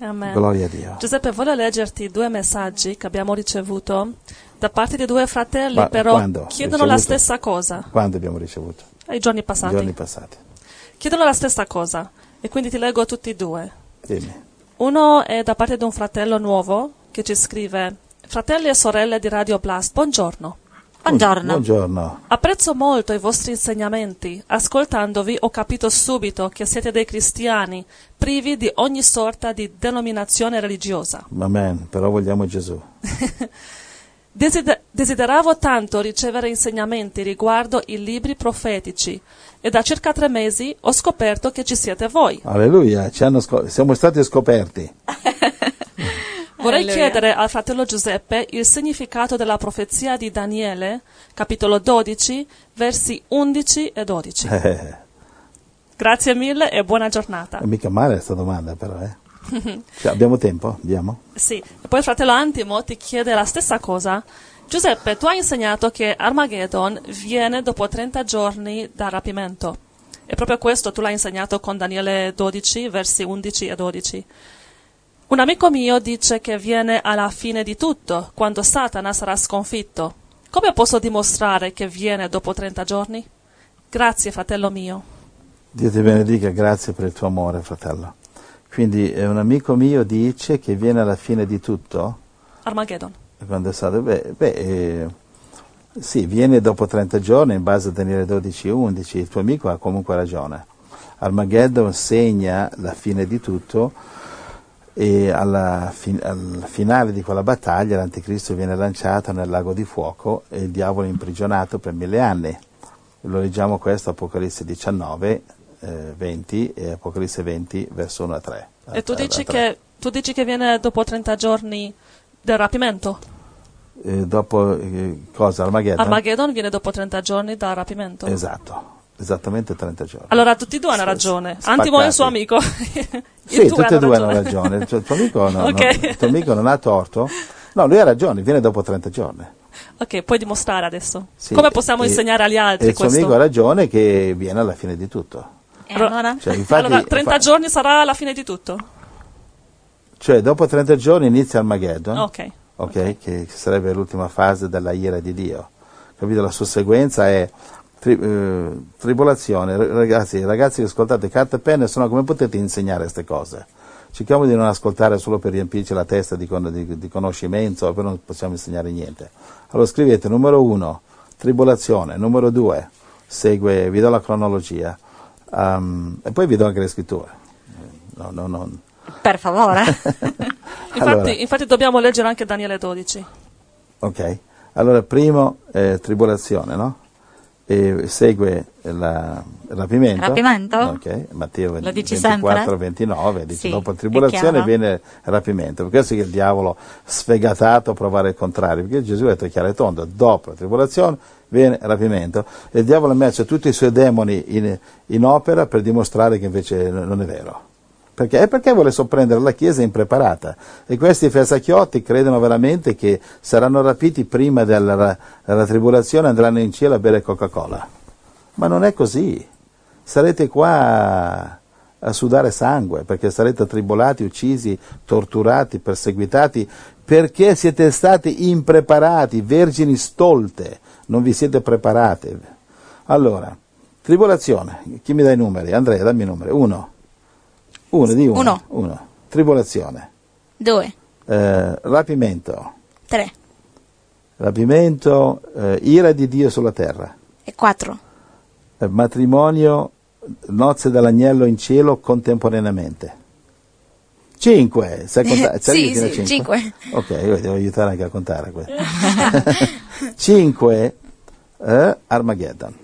Amen. Gloria a Dio. Giuseppe, voglio leggerti due messaggi che abbiamo ricevuto da parte di due fratelli, Ma però quando? chiedono la Ricevuto? stessa cosa, Quando abbiamo ricevuto? ai giorni I passati. giorni passati. Chiedono la stessa cosa e quindi ti leggo tutti e due. Dimmi. Uno è da parte di un fratello nuovo che ci scrive: Fratelli e sorelle di Radio Blast, buongiorno. Buongiorno. Buongiorno. Apprezzo molto i vostri insegnamenti. Ascoltandovi ho capito subito che siete dei cristiani privi di ogni sorta di denominazione religiosa. Amen. Però vogliamo Gesù. Deside- desideravo tanto ricevere insegnamenti riguardo i libri profetici e da circa tre mesi ho scoperto che ci siete voi. Alleluia. Ci hanno scop- siamo stati scoperti. Vorrei Alleluia. chiedere al fratello Giuseppe il significato della profezia di Daniele, capitolo 12, versi 11 e 12. Eh, Grazie mille e buona giornata. è mica male questa domanda, però, eh. Cioè, abbiamo tempo? Abbiamo? Sì, e poi il fratello Antimo ti chiede la stessa cosa. Giuseppe, tu hai insegnato che Armageddon viene dopo 30 giorni dal rapimento. E proprio questo tu l'hai insegnato con Daniele 12, versi 11 e 12. Un amico mio dice che viene alla fine di tutto, quando Satana sarà sconfitto. Come posso dimostrare che viene dopo 30 giorni? Grazie, fratello mio. Dio ti benedica, grazie per il tuo amore, fratello. Quindi eh, un amico mio dice che viene alla fine di tutto, Armageddon. quando è stato, beh, beh, eh, sì, viene dopo 30 giorni in base a Daniele 12 e 11, il tuo amico ha comunque ragione. Armageddon segna la fine di tutto e alla al finale di quella battaglia l'anticristo viene lanciato nel lago di fuoco e il diavolo è imprigionato per mille anni. Lo leggiamo questo Apocalisse 19, eh, 20 e Apocalisse 20 verso 1 a 3. E tu dici, che, tu dici che viene dopo 30 giorni del rapimento? Eh, dopo eh, cosa? Armageddon? Armageddon viene dopo 30 giorni dal rapimento. Esatto, esattamente 30 giorni. Allora tutti e due hanno ragione. spaccati. Antimo e il suo amico. Sì, tutti e due hanno ragione. Il tuo, il tuo amico, no- Ok. no, il tuo amico non ha torto. No, lui ha ragione, viene dopo 30 giorni. ok, puoi dimostrare adesso. Sì, Come possiamo e- insegnare agli E altri il suo questo? amico ha ragione che viene alla fine di tutto. E allora? Cioè, infatti, allora, 30 fa- giorni sarà la fine di tutto? cioè, dopo 30 giorni inizia Armageddon, Ok. ok, che sarebbe l'ultima fase della ira di Dio. Capito? La sua sequenza è tri- eh, tribolazione. Ragazzi, ragazzi che ascoltate carta e penne, se no come potete insegnare queste cose? Cerchiamo di non ascoltare solo per riempirci la testa di, con- di- di conoscimento, poi non possiamo insegnare niente. Allora scrivete numero uno, tribolazione, numero due, segue, vi do la cronologia, um, e poi vi do anche le scritture. No, no, no. Per favore. Infatti, Allora. infatti dobbiamo leggere anche Daniele 12. Ok, allora primo eh, tribolazione, no? E segue la- rapimento. Rapimento? Ok, Matteo Lo dici 24, sempre? 29, dice Sì, dopo è tribolazione viene il rapimento. Per questo che il diavolo sfegatato a provare il contrario, perché Gesù ha detto chiaro e tondo, dopo la tribolazione viene il rapimento. E il diavolo ha messo tutti i suoi demoni in, in opera per dimostrare che invece non è vero. Perché? E perché vuole sorprendere la Chiesa impreparata. E questi fesacchiotti credono veramente che saranno rapiti prima della, della tribolazione e andranno in cielo a bere Coca-Cola. Ma non è così. Sarete qua a, sudare sangue, perché sarete tribolati, uccisi, torturati, perseguitati, perché siete stati impreparati, vergini stolte, non vi siete preparate. Allora, tribolazione, chi mi dà i numeri? Andrea, dammi i numeri. Uno. Uno, di uno. Uno. Uno. Tribolazione. Due. Eh, rapimento. Tre. Rapimento, eh, ira di Dio sulla terra. E quattro. Eh, matrimonio, nozze dell'agnello in cielo contemporaneamente. Cinque. Sai contare? Sai Sì, dire fino a sì, cinque. Ok, io devo aiutare anche a contare questo. cinque, eh, Armageddon.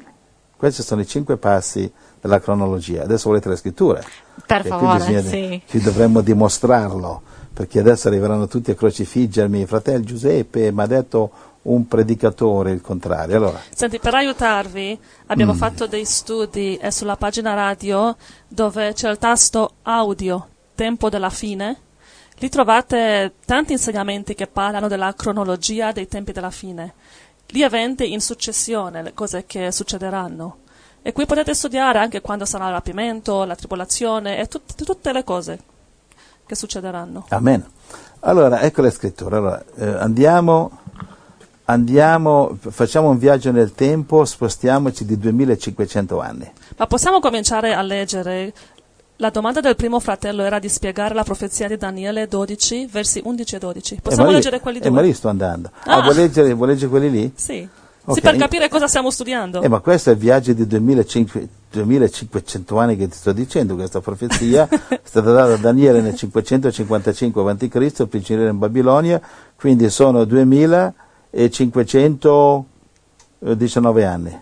Questi sono i cinque passi della cronologia. Adesso volete le scritture? Per qui favore, bisogna- sì. Qui dovremmo dimostrarlo, perché adesso arriveranno tutti a crocifiggermi. Fratello Giuseppe mi ha detto un predicatore il contrario. Allora, Senti, per aiutarvi abbiamo Mm. fatto dei studi eh, sulla pagina radio dove c'è il tasto audio, tempo della fine. Lì trovate tanti insegnamenti che parlano della cronologia dei tempi della fine, gli eventi in successione, le cose che succederanno. E qui potete studiare anche quando sarà il rapimento, la tribolazione e tut- tutte le cose. che succederanno. Amen. Allora, ecco le scritture. Allora, eh, andiamo, andiamo, facciamo un viaggio nel tempo, spostiamoci di 2500 anni. Ma possiamo cominciare a leggere. La domanda del primo fratello era di spiegare la profezia di Daniele 12, versi 11 e 12. Possiamo eh, lì- leggere quelli eh, due? ma lì sto andando. Ah, Ah. vuoi, leggere, vuoi leggere quelli lì? Sì. Ok. Sì, per capire cosa stiamo studiando. Eh, ma questo è il viaggio di 2500, 2500 anni che ti sto dicendo, questa profezia è stata data da Daniele nel 555 a.C., prigioniero in Babilonia, quindi sono 2519 anni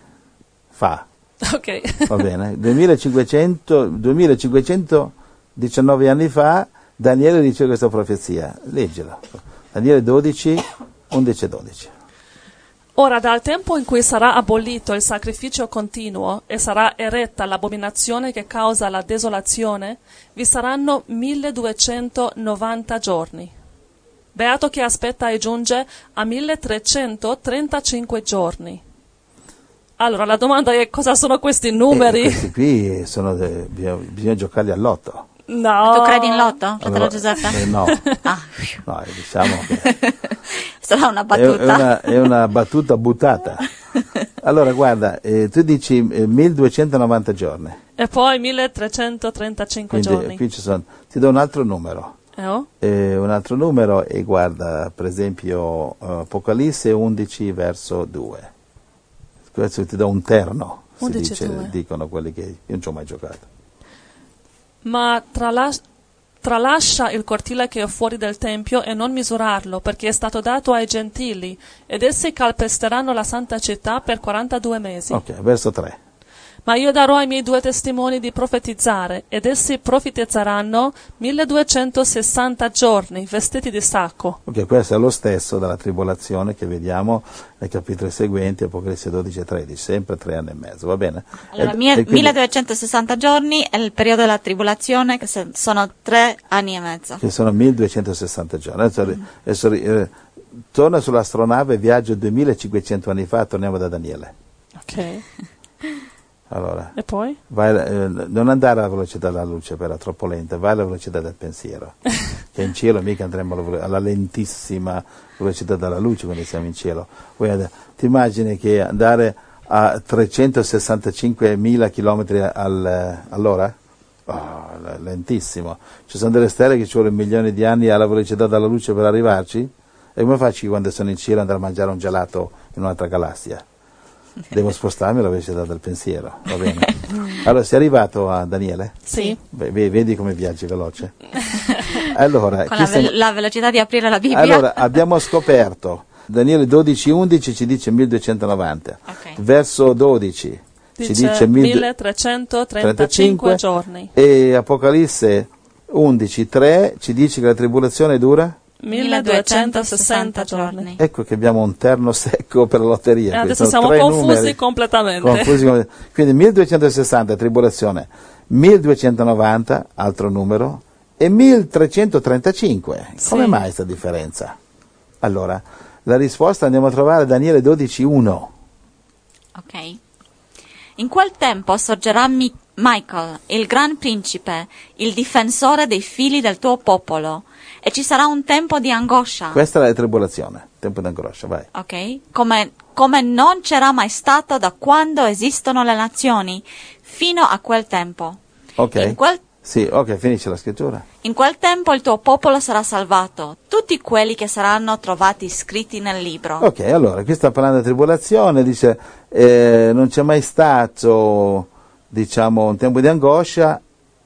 fa, Ok. va bene? 2500, 2519 anni fa Daniele dice questa profezia, leggela. Daniele 12, 11 e 12. Ora, dal tempo in cui sarà abolito il sacrificio continuo e sarà eretta l'abominazione che causa la desolazione, vi saranno 1290 giorni. Beato chi aspetta e giunge a 1335 giorni. Allora, la domanda è cosa sono questi Eh, numeri? questi qui sono de- bisogna, bisogna giocarli all'otto. No. Tu credi in lotto, fratello Allora, Giuseppe? eh, no, Ah, no, diciamo che sarà una è, battuta. è una, è una battuta buttata. Allora, guarda, eh, tu dici eh, 1290 giorni, E poi 1335 quindi giorni. qui ci sono, ti do un altro numero. Eh, oh? eh, un altro numero e guarda, per esempio, eh, Apocalisse 11 verso 2. Questo ti do un terno, si 11 dice, dicono quelli che io non ci ho mai giocato. Ma tralas- tralascia il cortile che è fuori del tempio e non misurarlo, perché è stato dato ai gentili, ed essi calpesteranno la santa città per 42 mesi. Ok, verso 3. Ma io darò ai miei due testimoni di profetizzare, ed essi profetizzeranno 1260 giorni, vestiti di sacco. Ok, questo è lo stesso della tribolazione che vediamo nei capitoli seguenti, Apocalisse 12 e 13, sempre tre anni e mezzo, va bene? Allora, E- mie- e quindi- 1260 giorni è il periodo della tribolazione, che sono tre anni e mezzo. Che sono 1260 giorni. Adesso, adesso eh, torna sull'astronave, viaggio 2500 anni fa, torniamo da Daniele. Ok. Allora, E poi? vai, eh, non andare alla velocità della luce, però è troppo lenta, vai alla velocità del pensiero. che in cielo mica andremo alla, alla lentissima velocità della luce quando siamo in cielo. Guarda, ti immagini che andare a 365.000 km al- all'ora? Oh, lentissimo. Ci sono delle stelle che ci vogliono milioni di anni alla velocità della luce per arrivarci? E come faccio io quando sono in cielo ad andare a mangiare un gelato in un'altra galassia? Devo spostarmi alla velocità del pensiero, va bene? Allora, sei arrivato a Daniele? Sì. Beh, ve- vedi come viaggi veloce? Allora, Con la, ve- la velocità di aprire la Bibbia. allora, abbiamo scoperto, Daniele 12:11 ci dice 1290, Ok. verso 12 ci Dice, dice 1000 1335 giorni. e Apocalisse 11:3 ci dice che la tribolazione dura? 1260 giorni. Ecco che abbiamo un terno secco per la lotteria. E Questi adesso siamo confusi numeri. completamente. Confusi come- Quindi 1260 tribolazione, 1290 altro numero e 1335. Come Sì. mai questa differenza? Allora, la risposta andiamo a trovare Daniele 12:1. Ok. In quel tempo sorgerà Mi- Michael, il gran principe, il difensore dei figli del tuo popolo, e ci sarà un tempo di angoscia. Questa è la tribolazione, tempo d'angoscia, vai. ok? Come, come non c'era mai stato da quando esistono le nazioni, fino a quel tempo. Ok. Quel, Sì, ok, finisce la scrittura. in quel tempo il tuo popolo sarà salvato, tutti quelli che saranno trovati scritti nel libro. Ok, allora, qui sta parlando di tribolazione, dice eh, non c'è mai stato, diciamo, un tempo di angoscia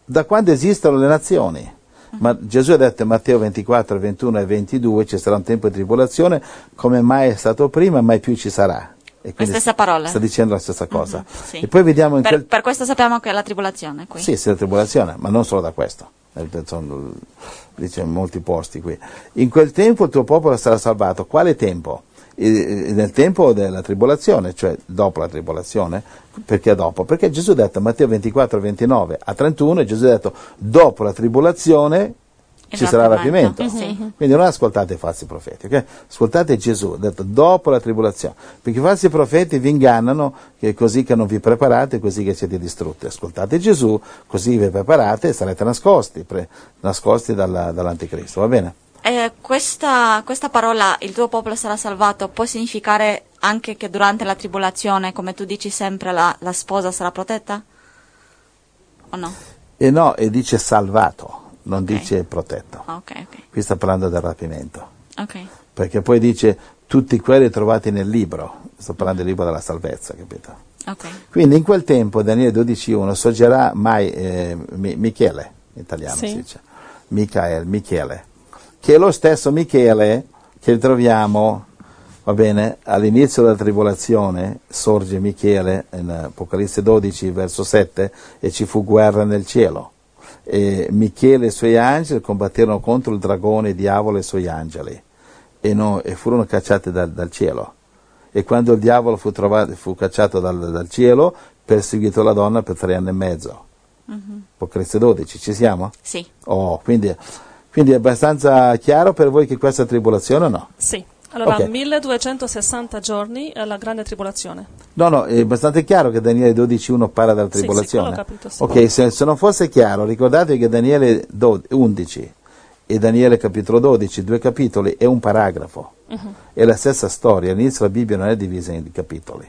da quando esistono le nazioni. Ma Gesù ha detto in Matteo 24, 21 e 22 ci sarà un tempo di tribolazione come mai è stato prima, mai più ci sarà. E quindi stesse parole. Sta dicendo la stessa cosa. sì. E poi vediamo Per, quel... per questo sappiamo che è la tribolazione qui. Sì, sì, la tribolazione, ma non solo da questo. Sono, dice in molti posti qui. In quel tempo il tuo popolo sarà salvato. Quale tempo? Nel tempo della tribolazione, cioè dopo la tribolazione. Perché dopo? Perché Gesù ha detto, Matteo 24, 29 a 31, Gesù ha detto, dopo la tribolazione ci sarà il rapimento. Sì. Quindi non ascoltate i falsi profeti, ok? Ascoltate Gesù, ha detto dopo la tribolazione. Perché i falsi profeti vi ingannano che così che non vi preparate, così che siete distrutti. Ascoltate Gesù, così vi preparate e sarete nascosti, pre- nascosti dalla- dall'anticristo, va bene? Eh, questa, questa parola, il tuo popolo sarà salvato, può significare anche che durante la tribolazione, come tu dici sempre, la, la sposa sarà protetta? O no? E no, e dice salvato, non Ok. dice protetto. Ah, ok, ok. Qui sta parlando del rapimento. Perché poi dice tutti quelli trovati nel libro, sto parlando del libro della salvezza, capito? Quindi in quel tempo, Daniele 12.1, sorgerà mai eh, Mi- Michele, in italiano Sì. si dice, Michael, Michele, che è lo stesso Michele che troviamo, va bene, all'inizio della tribolazione, sorge Michele in Apocalisse 12, verso 7, e ci fu guerra nel cielo. E Michele e i suoi angeli combatterono contro il dragone, il diavolo e i suoi angeli e, no- e furono cacciati dal, dal cielo. E quando il diavolo fu, trovato- fu cacciato dal, dal cielo, perseguitò la donna per tre anni e mezzo. Apocalisse 12, ci siamo? Sì. Oh, quindi, quindi è abbastanza chiaro per voi che questa tribolazione o no? Sì. Allora, Ok. 1260 giorni è la grande tribolazione. No, no, è abbastanza chiaro che Daniele 12.1 parla della Sì, sì, tribolazione. quello ho capito, sì. Ok, se, se non fosse chiaro, ricordatevi che Daniele 12 11 e Daniele capitolo 12, due capitoli, è un paragrafo. Mhm. È la stessa storia, all'inizio la Bibbia non è divisa in capitoli.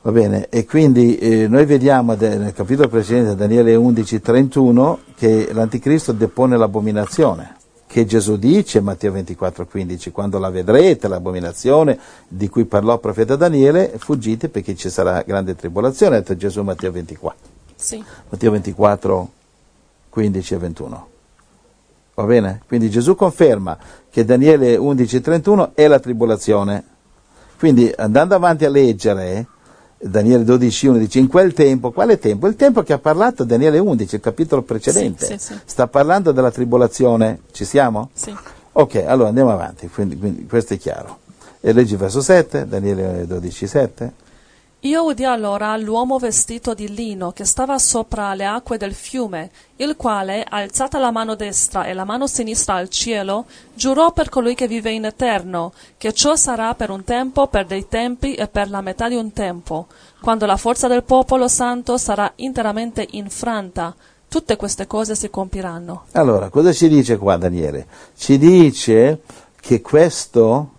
Va bene, e quindi eh, noi vediamo nel capitolo precedente, Daniele 11, 31, che l'anticristo depone l'abominazione, che Gesù dice, Matteo 24, 15, quando la vedrete, l'abominazione di cui parlò il profeta Daniele, fuggite perché ci sarà grande tribolazione, ha detto Gesù Matteo 24. Sì. Matteo 24, 15 e 21. Va bene? Quindi Gesù conferma che Daniele 11, 31 è la tribolazione. Quindi andando avanti a leggere, Daniele 12, 1 dice in quel tempo, quale tempo? Il tempo che ha parlato Daniele 11, il capitolo precedente. Sì, sì, sì. Sta parlando della tribolazione, ci siamo? Sì. Ok, allora andiamo avanti, quindi, quindi questo è chiaro. E leggi verso 7, Daniele 12, 7. Io udì allora l'uomo vestito di lino che stava sopra le acque del fiume, il quale, alzata la mano destra e la mano sinistra al cielo, giurò per colui che vive in eterno, che ciò sarà per un tempo, per dei tempi e per la metà di un tempo, quando la forza del popolo santo sarà interamente infranta. Tutte queste cose si compiranno. Allora, cosa ci dice qua Daniele? Ci dice che questo,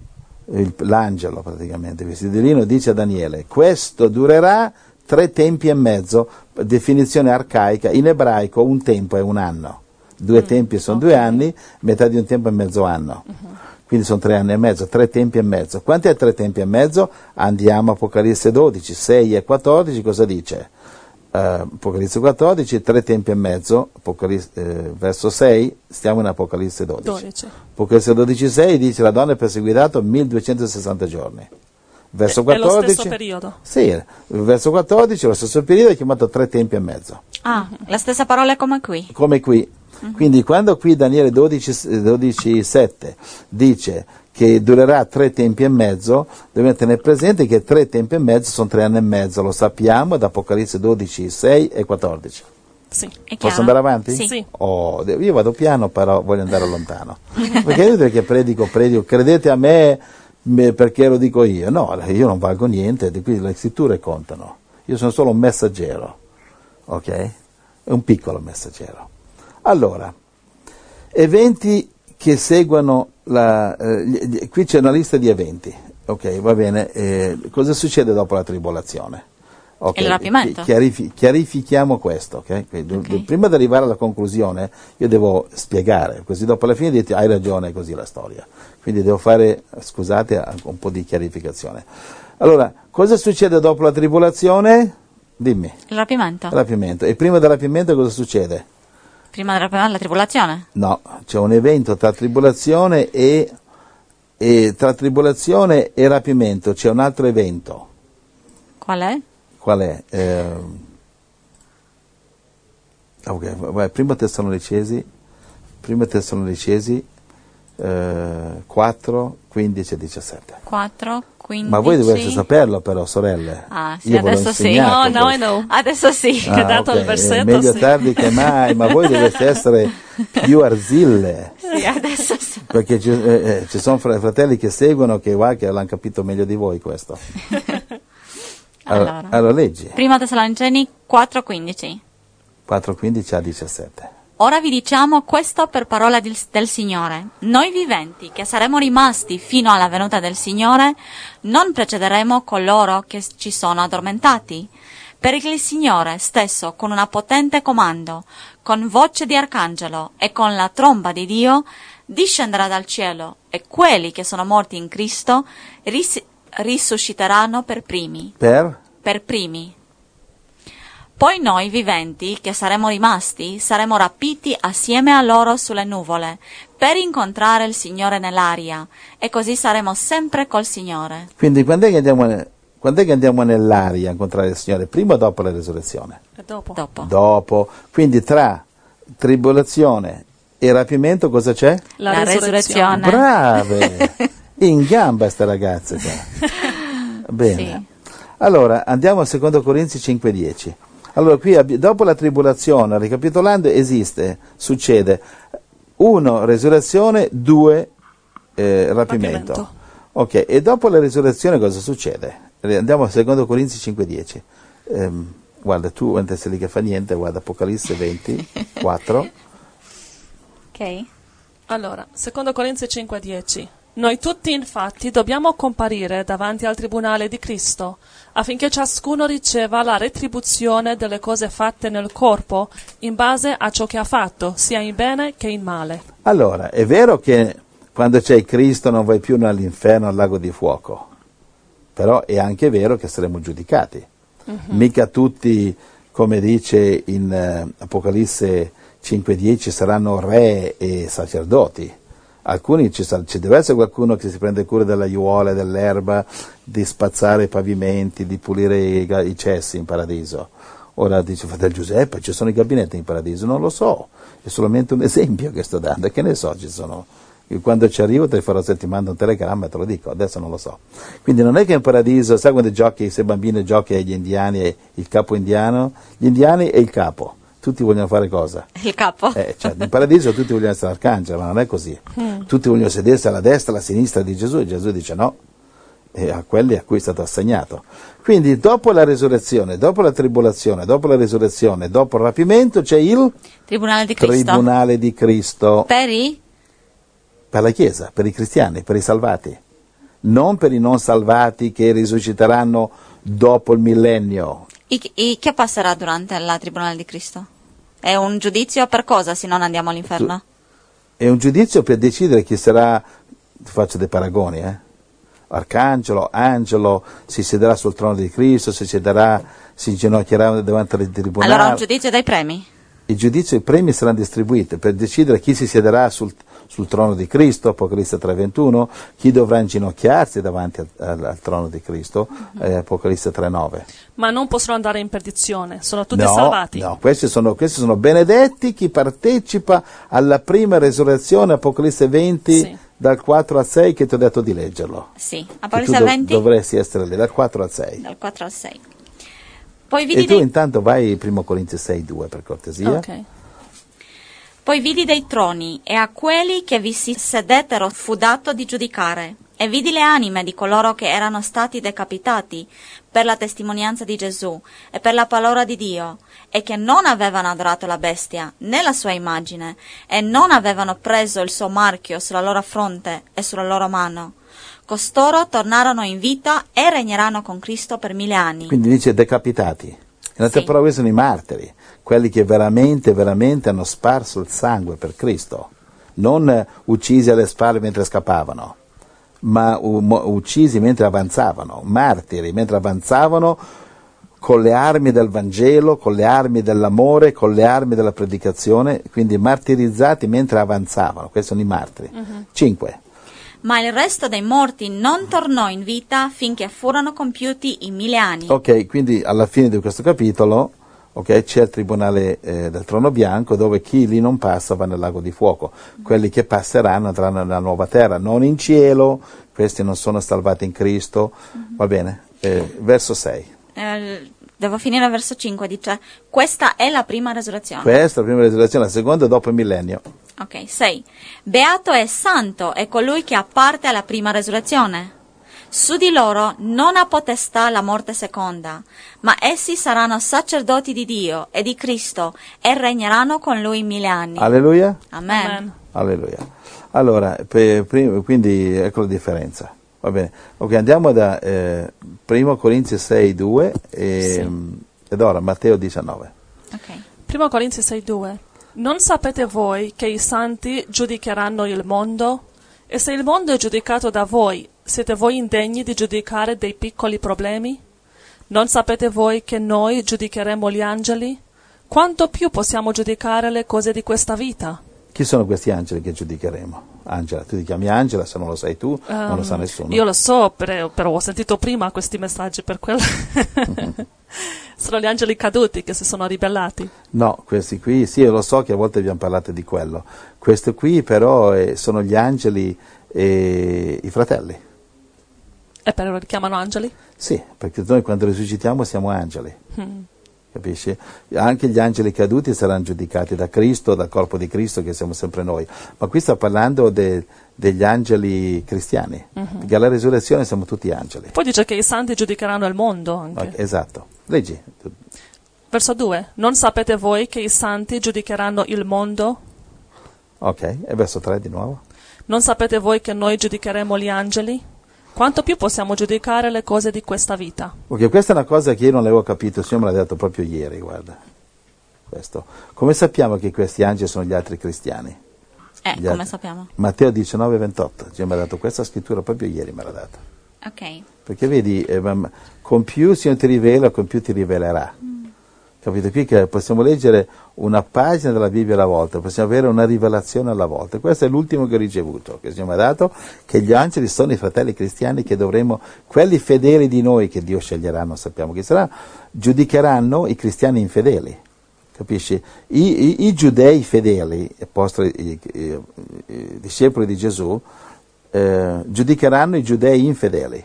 il- l'angelo praticamente, vestito di lino, dice a Daniele, questo durerà tre tempi e mezzo, definizione arcaica, in ebraico un tempo è un anno, due tempi sono due anni, metà di un tempo è mezzo anno. Quindi sono tre anni e mezzo, tre tempi e mezzo. Quanti è tre tempi e mezzo? Andiamo a Apocalisse 12, 6 e 14, cosa dice? Eh, Apocalisse 14, tre tempi e mezzo, eh, verso 6, stiamo in Apocalisse 12. 12. Apocalisse 12, 6 dice la donna è perseguitata 1260 giorni. Verso È- è lo 14, stesso periodo. Sì, verso 14, lo stesso periodo è chiamato tre tempi e mezzo, Ah, la stessa parola come qui. come qui. Quindi quando qui Daniele 12, 12, 7 dice che durerà tre tempi e mezzo, dobbiamo tenere presente che tre tempi e mezzo sono tre anni e mezzo, lo sappiamo da Apocalisse 12, 6 e 14. Sì. È chiaro? Posso andare avanti? Sì. Sì. Oh, io vado piano, però voglio andare lontano. Perché è inutile che predico, predico, credete a me perché lo dico io. No, io non valgo niente, di qui le scritture contano. Io sono solo un messaggero, ok? È un piccolo messaggero. Allora, eventi che seguono la... eh, qui c'è una lista di eventi, ok? Va bene. eh, cosa succede dopo la tribolazione? Ok, Il rapimento. chi- chiarifi- chiarifichiamo questo, ok? Quindi, Ok. du- Prima di arrivare alla conclusione, io devo spiegare, così dopo alla fine dite hai ragione, è così la storia. Quindi devo fare, scusate, anche un po' di chiarificazione. Allora, cosa succede dopo la tribolazione? Dimmi, Il rapimento. rapimento. E prima del rapimento cosa succede? Prima del rapimento, la tribolazione. No, c'è un evento tra tribolazione e, e tra tribolazione e rapimento, c'è un altro evento. Qual è? Qual è? Ehm, ok, vai, prima Tessalonicesi, prima Tessalonicesi, eh, 4, 15 e 17. 4, 15. Ma voi dovreste saperlo però, sorelle. Ah, sì, Io adesso sì. No, questo. know. Adesso sì. ha dato il ok, eh, versetto, meglio sì. tardi che mai, ma voi dovreste essere più arzille. Sì, adesso sì. Perché ci, eh, eh, ci sono fra- fratelli che seguono che, va, che l'hanno capito meglio di voi questo. Allora, Allora. allora leggi Prima Tessaloniceni 4:15. 4.15 a 17. Ora vi diciamo questo per parola del, del Signore. Noi viventi, che saremo rimasti fino alla venuta del Signore, non precederemo coloro che ci sono addormentati. Perché il Signore stesso, con una potente comando, con voce di arcangelo e con la tromba di Dio, discenderà dal cielo e quelli che sono morti in Cristo ris- risusciteranno per primi Per? per primi. Poi noi viventi, che saremo rimasti, saremo rapiti assieme a loro sulle nuvole, per incontrare il Signore nell'aria, e così saremo sempre col Signore. Quindi quando è, che andiamo, quando è che andiamo nell'aria a incontrare il Signore? Prima o dopo la risurrezione? E dopo. Dopo. Dopo. Quindi tra tribolazione e rapimento cosa c'è? La, La resurrezione. resurrezione. Brave! In gamba queste ragazze qua. Bene. Sì. Allora, andiamo a 2 Corinzi 5.10. Allora, qui dopo la tribolazione, ricapitolando, esiste, succede, uno, resurrezione, due, eh, rapimento. Rapimento. Ok, e dopo la resurrezione cosa succede? Eh, Andiamo a 2 Corinzi 5.10. Ehm, guarda, tu, mentre sei lì che fa niente, guarda Apocalisse 20, 4. Ok. Allora, secondo Corinzi 5:10. Noi tutti infatti dobbiamo comparire davanti al tribunale di Cristo, affinché ciascuno riceva la retribuzione delle cose fatte nel corpo in base a ciò che ha fatto, sia in bene che in male. Allora, è vero che quando c'è Cristo non vai più all'inferno al lago di fuoco, però è anche vero che saremo giudicati. Mica tutti, come dice in eh, Apocalisse 5.10, saranno re e sacerdoti. Alcuni ci, sa- ci deve essere qualcuno che si prende cura della aiuola, dell'erba, di spazzare i pavimenti, di pulire i, i cessi in paradiso. Ora dice fratello Giuseppe, ci sono i gabinetti in paradiso? Non lo so, è solamente un esempio che sto dando, che ne so, ci sono. Quando ci arrivo te farò se ti mando un telegramma te lo dico, adesso non lo so. Quindi non è che in paradiso, sai quando giochi, se bambino giochi agli indiani e il capo indiano? Gli indiani e il capo, tutti vogliono fare cosa? Il capo. Eh, cioè, in paradiso tutti vogliono essere arcangelo, ma non è così. Tutti vogliono sedersi alla destra, alla sinistra di Gesù e Gesù dice no, e a quelli a cui è stato assegnato. Quindi dopo la resurrezione, dopo la tribolazione, dopo la resurrezione, dopo il rapimento c'è il Tribunale di Cristo. tribunale di Cristo Per i? per la Chiesa, per i cristiani, per i salvati, non per i non salvati che risusciteranno dopo il millennio. I- che passerà durante la Tribunale di Cristo? È un giudizio per cosa se non andiamo all'inferno? È un giudizio per decidere chi sarà, faccio dei paragoni, eh? Arcangelo, angelo, si siederà sul trono di Cristo, si siederà, si inginocchierà davanti al tribunale. Allora un giudizio dei premi. Il giudizio e i premi saranno distribuiti per decidere chi si siederà sul, sul trono di Cristo, Apocalisse 3.21, chi dovrà inginocchiarsi davanti al, al- al trono di Cristo, eh, Apocalisse 3.9. Ma non possono andare in perdizione, sono tutti no, salvati. No, questi sono, questi sono benedetti chi partecipa alla prima resurrezione, Apocalisse 20, Sì. dal 4 al 6, che ti ho detto di leggerlo. Sì. Tu Apocalisse dov- 20 dovresti essere lì, dal 4 al 6. dal 4 al 6. Poi vidi, E tu dei, intanto vai 1 Corinzi 6, 2 per cortesia. Ok. Poi vidi dei troni e a quelli che vi si sedettero fu dato di giudicare. E vidi le anime di coloro che erano stati decapitati per la testimonianza di Gesù e per la parola di Dio, e che non avevano adorato la bestia né la sua immagine, e non avevano preso il suo marchio sulla loro fronte e sulla loro mano. Costoro tornarono in vita e regneranno con Cristo per mille anni. Quindi dice decapitati. In altre Sì. parole sono i martiri, quelli che veramente, veramente hanno sparso il sangue per Cristo, non uccisi alle spalle mentre scappavano, ma uccisi mentre avanzavano, martiri mentre avanzavano con le armi del Vangelo, con le armi dell'amore, con le armi della predicazione, quindi martirizzati mentre avanzavano, questi sono i martiri. Cinque. Ma il resto dei morti non tornò in vita finché furono compiuti i mille anni. Ok, quindi alla fine di questo capitolo, ok? C'è il tribunale eh, del trono bianco dove chi lì non passa va nel lago di fuoco. Quelli che passeranno andranno nella nuova terra, non in cielo, questi non sono salvati in Cristo. Va bene? Eh, verso 6. Eh, devo finire al verso 5, dice, questa è la prima resurrezione. Questa è la prima resurrezione, la seconda dopo il millennio. Ok, 6. Beato e santo è colui che apparte alla prima resurrezione. Su di loro non ha potestà la morte seconda, ma essi saranno sacerdoti di Dio e di Cristo e regneranno con lui mille anni. Alleluia? Amen. Amen. Alleluia. Allora, pe- prim- quindi ecco la differenza. Va bene. Ok, andiamo da eh, 1 Corinzi 6, 2 e, Sì. ed ora Matteo 19. Ok. 1 Corinzi 6:2 Non sapete voi che i santi giudicheranno il mondo? E se il mondo è giudicato da voi, siete voi indegni di giudicare dei piccoli problemi? Non sapete voi che noi giudicheremo gli angeli? Quanto più possiamo giudicare le cose di questa vita? Chi sono questi angeli che giudicheremo? Angela, tu ti chiami Angela, se non lo sai tu, non lo sa Um, nessuno. Io lo so, però, però ho sentito prima questi messaggi per quello. sono gli angeli caduti che si sono ribellati. No, questi qui, sì, io lo so che a volte abbiamo parlato di quello. Questi qui però eh, sono gli angeli e i fratelli. E però li chiamano angeli? Sì, perché noi quando risuscitiamo siamo angeli. Mm. Capisci? Anche gli angeli caduti saranno giudicati da Cristo, dal corpo di Cristo che siamo sempre noi. Ma qui sta parlando de- degli angeli cristiani. Perché alla risurrezione siamo tutti angeli. Poi dice che i santi giudicheranno il mondo anche. Esatto. Leggi. Verso 2. Non sapete voi che i santi giudicheranno il mondo? Ok, e verso 3 di nuovo. Non sapete voi che noi giudicheremo gli angeli? Quanto più possiamo giudicare le cose di questa vita? Ok, questa è una cosa che io non avevo capito, il Signore me l'ha detto proprio ieri, guarda. Questo. Come sappiamo che questi angeli sono gli altri cristiani? Eh, Gli come altri. sappiamo. Matteo 19, 28. Il Signore mi ha dato questa scrittura proprio ieri, me l'ha data. Ok. Perché vedi, eh, ma- con più il Signore ti rivela, con più ti rivelerà. Capite? Qui che possiamo leggere una pagina della Bibbia alla volta, possiamo avere una rivelazione alla volta. Questo è l'ultimo che ho ricevuto, che ha dato, che gli angeli sono i fratelli cristiani che dovremo, quelli fedeli di noi che Dio sceglierà, non sappiamo chi sarà, giudicheranno i cristiani infedeli. Capisci? I, i- i giudei fedeli, apostoli, i- i discepoli di Gesù, eh, giudicheranno i giudei infedeli.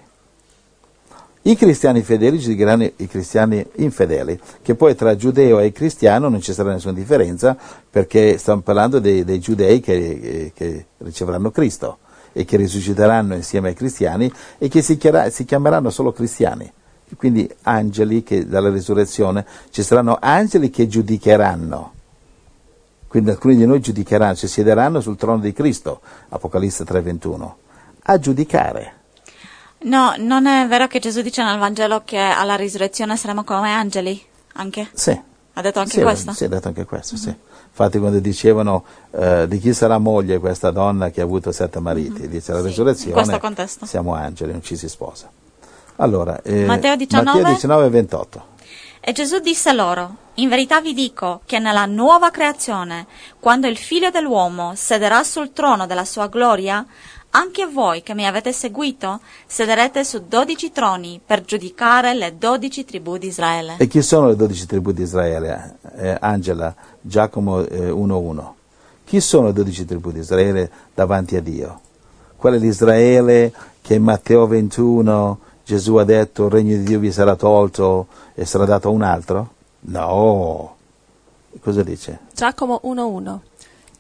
I cristiani fedeli giudicheranno i cristiani infedeli, che poi tra giudeo e cristiano non ci sarà nessuna differenza perché stiamo parlando dei, dei giudei che, che riceveranno Cristo e che risusciteranno insieme ai cristiani e che si, chiara- si chiameranno solo cristiani. Quindi angeli che dalla risurrezione ci saranno angeli che giudicheranno. Quindi alcuni di noi giudicheranno, si siederanno sul trono di Cristo, Apocalisse 3:21, a giudicare. No, non è vero che Gesù dice nel Vangelo che alla risurrezione saremo come angeli? Anche? Sì. Ha detto anche Sì, questo? Sì, ha detto anche questo, sì. Infatti quando dicevano eh, di chi sarà moglie questa donna che ha avuto sette mariti, dice la Sì, risurrezione, in questo contesto. siamo angeli, non ci si sposa. Allora, eh, Matteo 19? Matteo 19 28. E Gesù disse loro, in verità vi dico che nella nuova creazione, quando il figlio dell'uomo sederà sul trono della sua gloria, anche voi che mi avete seguito sederete su dodici troni per giudicare le dodici tribù di Israele. E chi sono le dodici tribù di Israele? Eh, Angela, Giacomo eh, 1.1. Chi sono le dodici tribù di Israele davanti a Dio? Qual è l'Israele che in Matteo 21 Gesù ha detto il regno di Dio vi sarà tolto e sarà dato a un altro? No. Cosa dice? Giacomo 1.1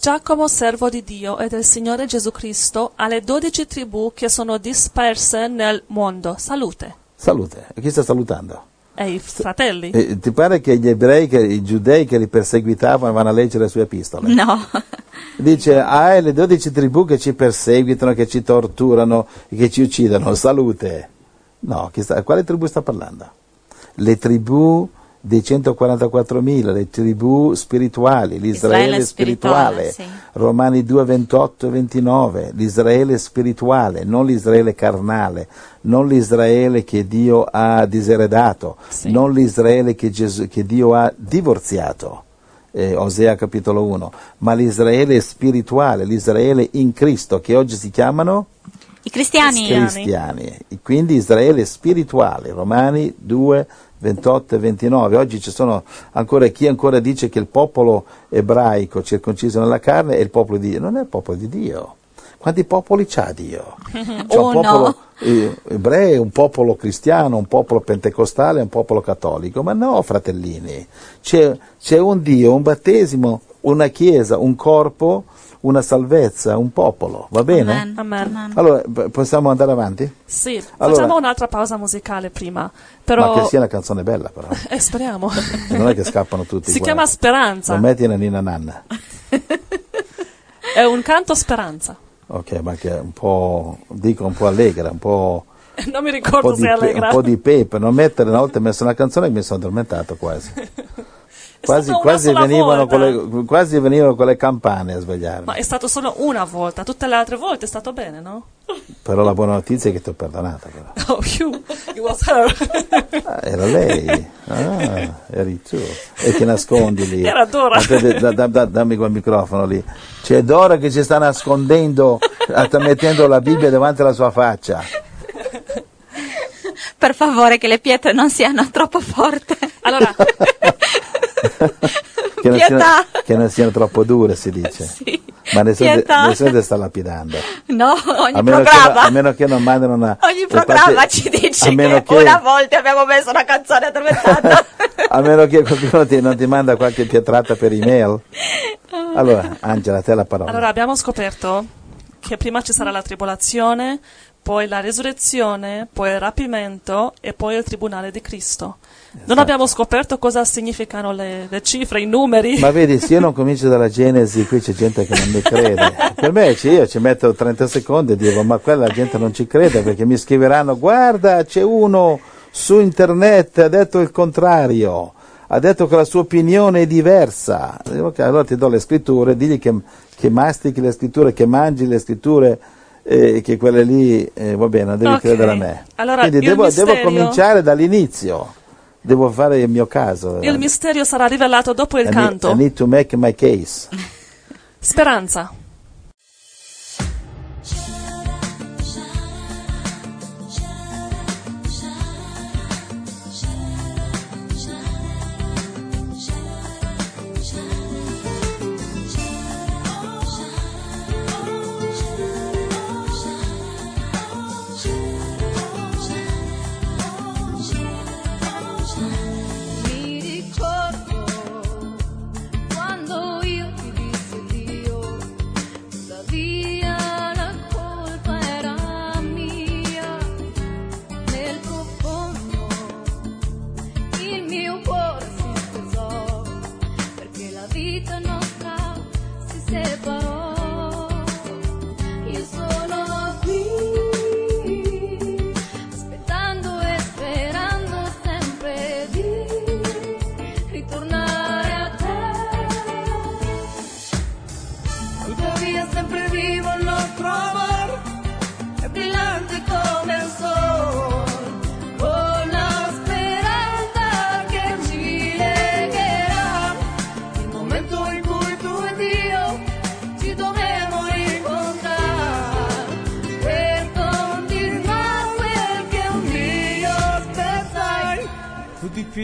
Giacomo, servo di Dio e del Signore Gesù Cristo, alle dodici tribù che sono disperse nel mondo. Salute. Salute. E chi sta salutando? E i fratelli. Eh, ti pare che gli ebrei, che, i giudei che li perseguitavano vanno a leggere le sue epistole? No, Dice, ah, le dodici tribù che ci perseguitano, che ci torturano, e che ci uccidono, salute. No, chi sta, quale tribù sta parlando? Le tribù dei 144.000, le tribù spirituali, l'Israele Israele spirituale, sì. Romani 2, 28 e 29, l'Israele spirituale, non l'Israele carnale, non l'Israele che Dio ha diseredato, Sì. non l'Israele che, Gesù- che Dio ha divorziato eh, Osea capitolo 1, ma l'Israele spirituale, l'Israele in Cristo, che oggi si chiamano i cristiani. Cristiani. cristiani. Quindi Israele spirituale, Romani 2, 28 e 29. Oggi ci sono ancora chi ancora dice che il popolo ebraico circonciso nella carne è il popolo di Dio. Non è il popolo di Dio. Quanti popoli c'ha Dio? C'è un popolo eh, ebreo, un popolo cristiano, un popolo pentecostale, un popolo cattolico. Ma no, fratellini, c'è, c'è un Dio, un battesimo, una chiesa, un corpo, una salvezza, un popolo. Va bene? Amen. Amen. Allora, p- possiamo andare avanti? Sì, Allora- facciamo un'altra pausa musicale prima. Però Ma che sia una canzone bella però. eh, speriamo. non è che scappano tutti. si guarda. chiama Speranza. Non metti una Nina Nanna. È un canto Speranza. Ok, ma che è un po', dico un po' allegra, un po', Non mi un ricordo po' di, se è pe- allegra. un po' di pepe. Non mettere, una volta ho messo una canzone e mi sono addormentato quasi. Quasi, quasi, venivano le, quasi venivano con le campane a svegliarmi. Ma è stato solo una volta, tutte le altre volte è stato bene, no? Però la buona notizia è che ti ho perdonata. Però. Oh, phew, it was her. Ah, era lei, ah, eri tu. E ti nascondi lì. Era Dora. Aspetta, da- da- da- dammi quel microfono lì. C'è Dora che ci sta nascondendo, sta mettendo la Bibbia davanti alla sua faccia. Per favore che le pietre non siano troppo forti. Allora, Che non, siano, che non siano troppo dure, si dice. Sì. Ma nessuno, nessuno ti sta lapidando. No, ogni A meno, che, programma. a meno che non mandino una. Ogni programma infatti- ci dice meno che, una volta abbiamo messo una canzone addormentata. a meno che qualcuno ti, non ti manda qualche pietrata per email. Allora, Angela, a te la parola. allora abbiamo scoperto che prima ci sarà la tribolazione, poi la resurrezione, poi il rapimento e poi il tribunale di Cristo. Esatto. Non abbiamo scoperto cosa significano le, le cifre, i numeri. Ma vedi, se io non comincio dalla Genesi, qui c'è gente che non mi crede. Per me io ci metto 30 secondi e dico, ma quella gente non ci crede perché mi scriveranno, guarda, c'è uno su internet, ha detto il contrario, ha detto che la sua opinione è diversa. Allora ti do le scritture, digli che, che mastichi le scritture, che mangi le scritture, e che quelle lì, eh, va bene, non devi Ok. credere a me. Allora, Quindi devo, devo cominciare dall'inizio, devo fare il mio caso. Il misterio sarà rivelato dopo il I need- canto. I need to make my case. Speranza.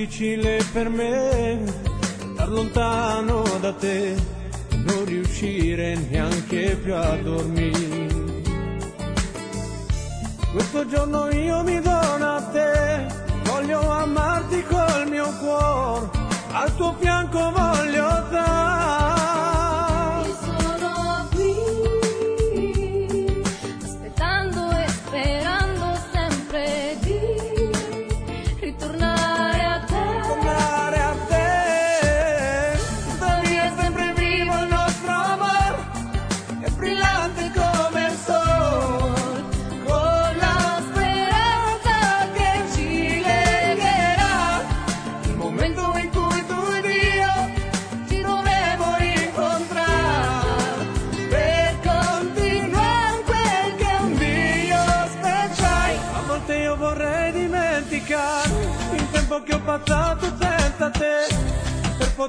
Difficile per me star lontano da te non riuscire neanche più a dormire. Questo giorno io mi dono a te, voglio amarti col mio cuore, al tuo fianco voglio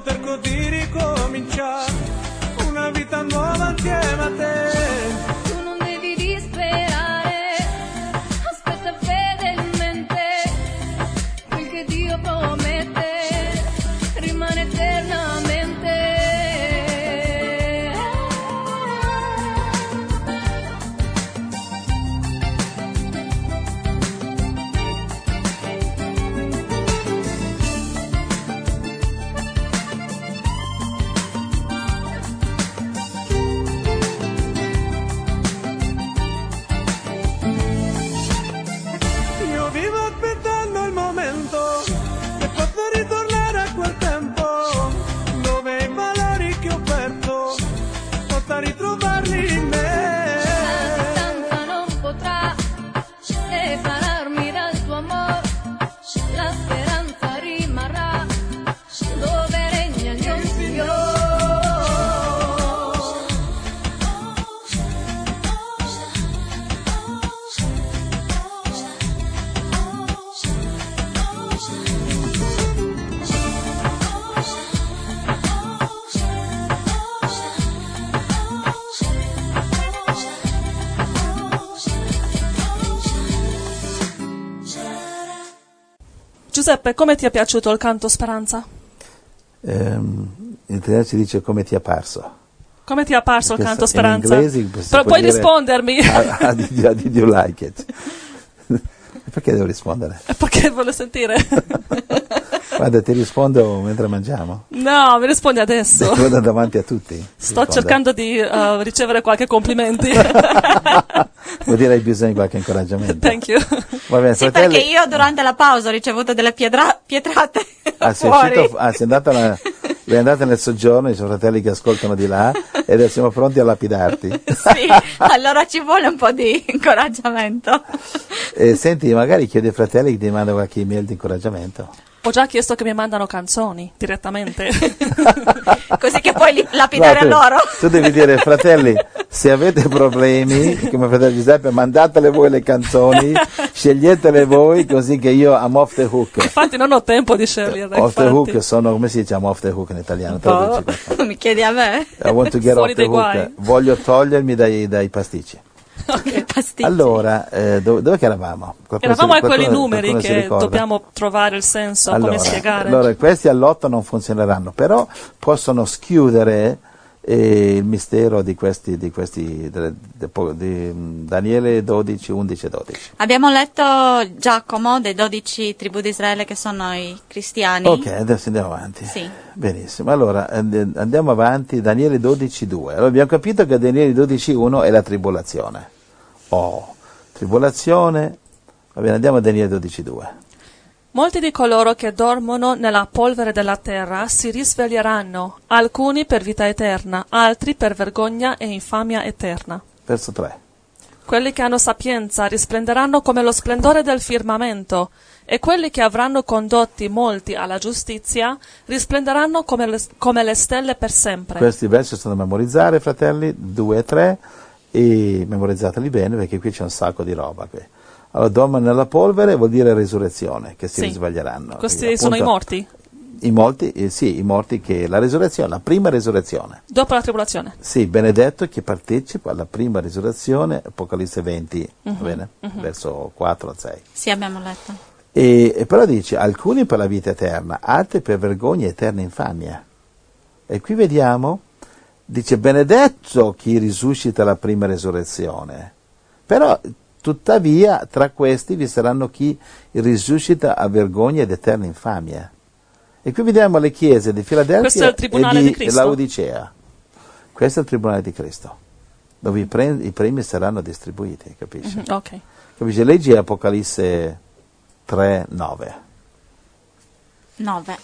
poter così ricominciare una vita nuova insieme a te. Giuseppe, come ti è piaciuto il canto Speranza? Ehm, in italiano si dice come ti è parso. Come ti è apparso il Questo canto in Speranza? inglese si Però puoi rispondermi. Ah, did you like it? Perché devo rispondere? Perché voglio sentire. Guarda, ti rispondo mentre mangiamo. No, mi rispondi adesso. Rispondo davanti a tutti. Sto Rispondo. cercando di eh, ricevere qualche complimenti. Vuol dire hai bisogno di qualche incoraggiamento. Thank you. Va bene, Sì, fratelli. perché io durante la pausa ho ricevuto delle piedra- pietrate Ah, sei, fuori. uscito, ah, sei andata nel- sei andata nel soggiorno, i suoi fratelli che ascoltano di là, e adesso siamo pronti a lapidarti. Sì, allora ci vuole un po' di incoraggiamento. E senti, magari chiedi ai fratelli che ti mandano qualche email di incoraggiamento. Ho già chiesto che mi mandano canzoni direttamente. Così che puoi li- lapidare No, tu, loro. tu devi dire, fratelli, se avete problemi, come fratello Giuseppe, mandatele voi le canzoni, sceglietele voi, così che io am off the hook. Infatti non ho tempo di scegliere. Off the infatti. hook sono, come si dice am off the hook in italiano? Favore. Mi chiedi a me? I want to get Fuori off the hook. guai. Voglio togliermi dai, dai pasticci. Pasticci. Allora, eh, dove, dove che eravamo? Qualcuno Eravamo a qualcuno- numeri che dobbiamo trovare il senso, allora, come spiegare. Allora, questi all'otto non funzioneranno, però possono schiudere eh, il mistero di questi, di questi di, mm, Daniele 12, 11 e 12. Abbiamo letto Giacomo dei dodici tribù di Israele che sono i cristiani. Ok, adesso andiamo avanti. Sì. Benissimo, allora and- andiamo avanti, Daniele 12, 2. Allora, abbiamo capito che Daniele 12, 1 è la tribolazione. Oh, tribolazione. Va bene, andiamo a Daniele 12, 2. Molti di coloro che dormono nella polvere della terra si risveglieranno, alcuni per vita eterna, altri per vergogna e infamia eterna. Verso 3. Quelli che hanno sapienza risplenderanno come lo splendore del firmamento, e quelli che avranno condotti molti alla giustizia risplenderanno come le, come le stelle per sempre. Questi versi sono da memorizzare, fratelli, 2 e 3, e memorizzateli bene perché qui c'è un sacco di roba. Qui. Allora, dormono nella polvere vuol dire resurrezione, che si Sì. risveglieranno. Questi Quindi, sono i appunto, morti, I morti, eh, sì, i morti che la resurrezione, la prima resurrezione. dopo la tribolazione. Sì, benedetto chi partecipa alla prima risurrezione, Apocalisse 20, Mhm, va bene? verso 4 a 6. Sì, abbiamo letto. E, e però dice, alcuni per la vita eterna, altri per vergogna e eterna infamia. E qui vediamo, dice, benedetto chi risuscita la prima resurrezione. Però, tuttavia, tra questi vi saranno chi risuscita a vergogna ed eterna infamia. E qui vediamo le chiese di Filadelfia e di? Laodicea. Questo è il tribunale di Cristo, dove i, pre- i premi saranno distribuiti, capisci? Mhm, Ok. Capisci? Leggi Apocalisse 3, 9. 9.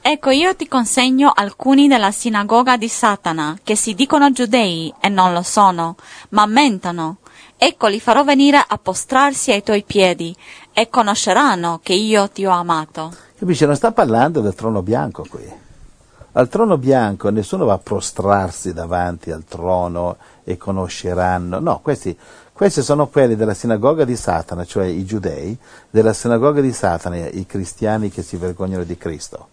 Ecco, io ti consegno alcuni della sinagoga di Satana, che si dicono giudei e non lo sono, ma mentono. Ecco, li farò venire a postrarsi ai tuoi piedi, e conosceranno che io ti ho amato. Capisci? Non sta parlando del trono bianco qui. Al trono bianco nessuno va a prostrarsi davanti al trono e conosceranno. No, questi, questi sono quelli della sinagoga di Satana, cioè i giudei, della sinagoga di Satana, i cristiani che si vergognano di Cristo.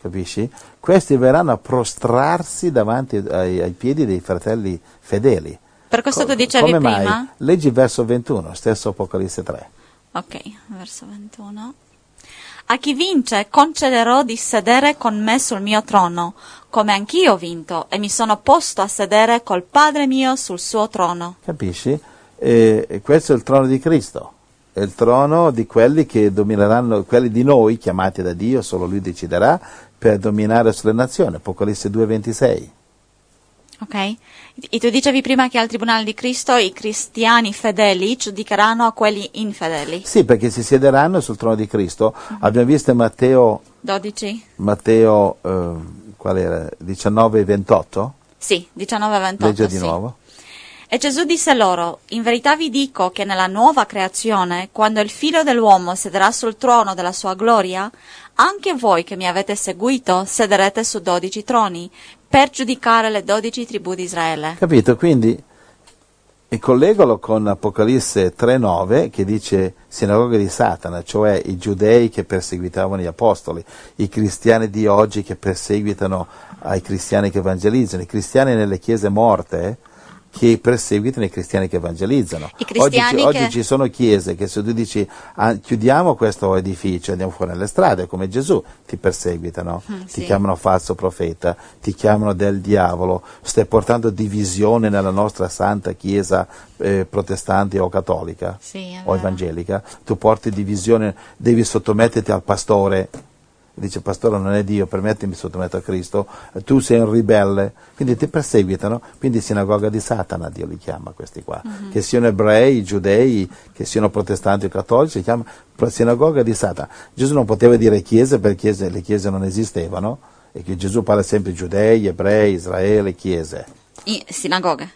Capisci? Questi verranno a prostrarsi davanti ai, ai piedi dei fratelli fedeli. Per questo Co- tu dicevi come prima? Mai? Leggi verso 21, stesso Apocalisse 3. Ok, verso 21. A chi vince concederò di sedere con me sul mio trono, come anch'io ho vinto e mi sono posto a sedere col Padre mio sul suo trono. Capisci? E questo è il trono di Cristo, è il trono di quelli che domineranno, quelli di noi chiamati da Dio, solo Lui deciderà, per dominare sulle nazioni. Apocalisse 2,26. Ok? E tu dicevi prima che al tribunale di Cristo i cristiani fedeli giudicheranno a quelli infedeli. Sì, perché si siederanno sul trono di Cristo. Abbiamo visto in Matteo, 12? Matteo eh, qual era? 19 e 28? Sì, 19:28. Legge di sì. nuovo. E Gesù disse loro, In verità vi dico che nella nuova creazione, quando il figlio dell'uomo sederà sul trono della sua gloria, anche voi che mi avete seguito sederete su dodici troni, per giudicare le dodici tribù di Israele. Capito? Quindi e collegalo con Apocalisse 3.9 che dice sinagoga di Satana, cioè i giudei che perseguitavano gli apostoli, i cristiani di oggi che perseguitano ai cristiani che evangelizzano, i cristiani nelle chiese morte che perseguitano i cristiani che evangelizzano. I cristiani oggi, che- oggi ci sono chiese che se tu dici "Ah, chiudiamo questo edificio, andiamo fuori nelle strade, come Gesù, ti perseguitano, Mm, ti sì. chiamano falso profeta, ti chiamano del diavolo, stai portando divisione nella nostra santa chiesa eh, protestante o cattolica Sì, o evangelica, tu porti divisione, devi sottometterti al pastore. Dice pastore non è Dio, permettimi di sottomettere a Cristo, tu sei un ribelle, quindi ti perseguitano, quindi sinagoga di Satana Dio li chiama questi qua, Mhm. che siano ebrei, giudei, che siano protestanti o cattolici, si chiama sinagoga di Satana. Gesù non poteva dire chiese perché le chiese non esistevano, e che Gesù parla sempre giudei, ebrei, Israele, chiese, I- sinagoghe.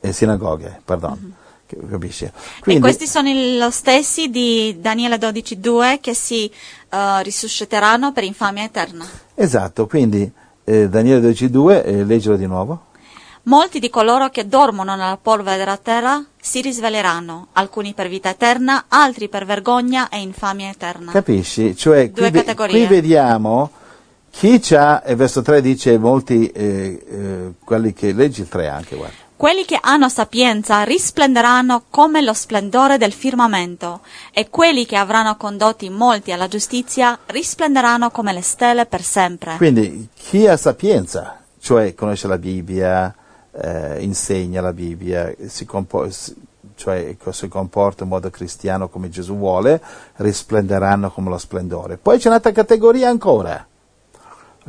e sinagoghe, perdono, Che- capisci? Mhm. e questi sono lo stessi di Daniele 12.2 che si eh, risusciteranno per infamia eterna. Esatto, quindi eh, Daniele 12.2, eh, leggilo di nuovo. Molti di coloro che dormono nella polvere della terra si risveglieranno, alcuni per vita eterna, altri per vergogna e infamia eterna. Capisci? Cioè, Due qui, ve- categorie. qui vediamo chi c'ha, e verso 3 dice molti, eh, eh, quelli che leggi il 3 anche, guarda. Quelli che hanno sapienza risplenderanno come lo splendore del firmamento, e quelli che avranno condotti molti alla giustizia risplenderanno come le stelle per sempre. Quindi chi ha sapienza, cioè conosce la Bibbia, eh, insegna la Bibbia, si compo- si- cioè co- si comporta in modo cristiano come Gesù vuole, risplenderanno come lo splendore. Poi c'è un'altra categoria ancora,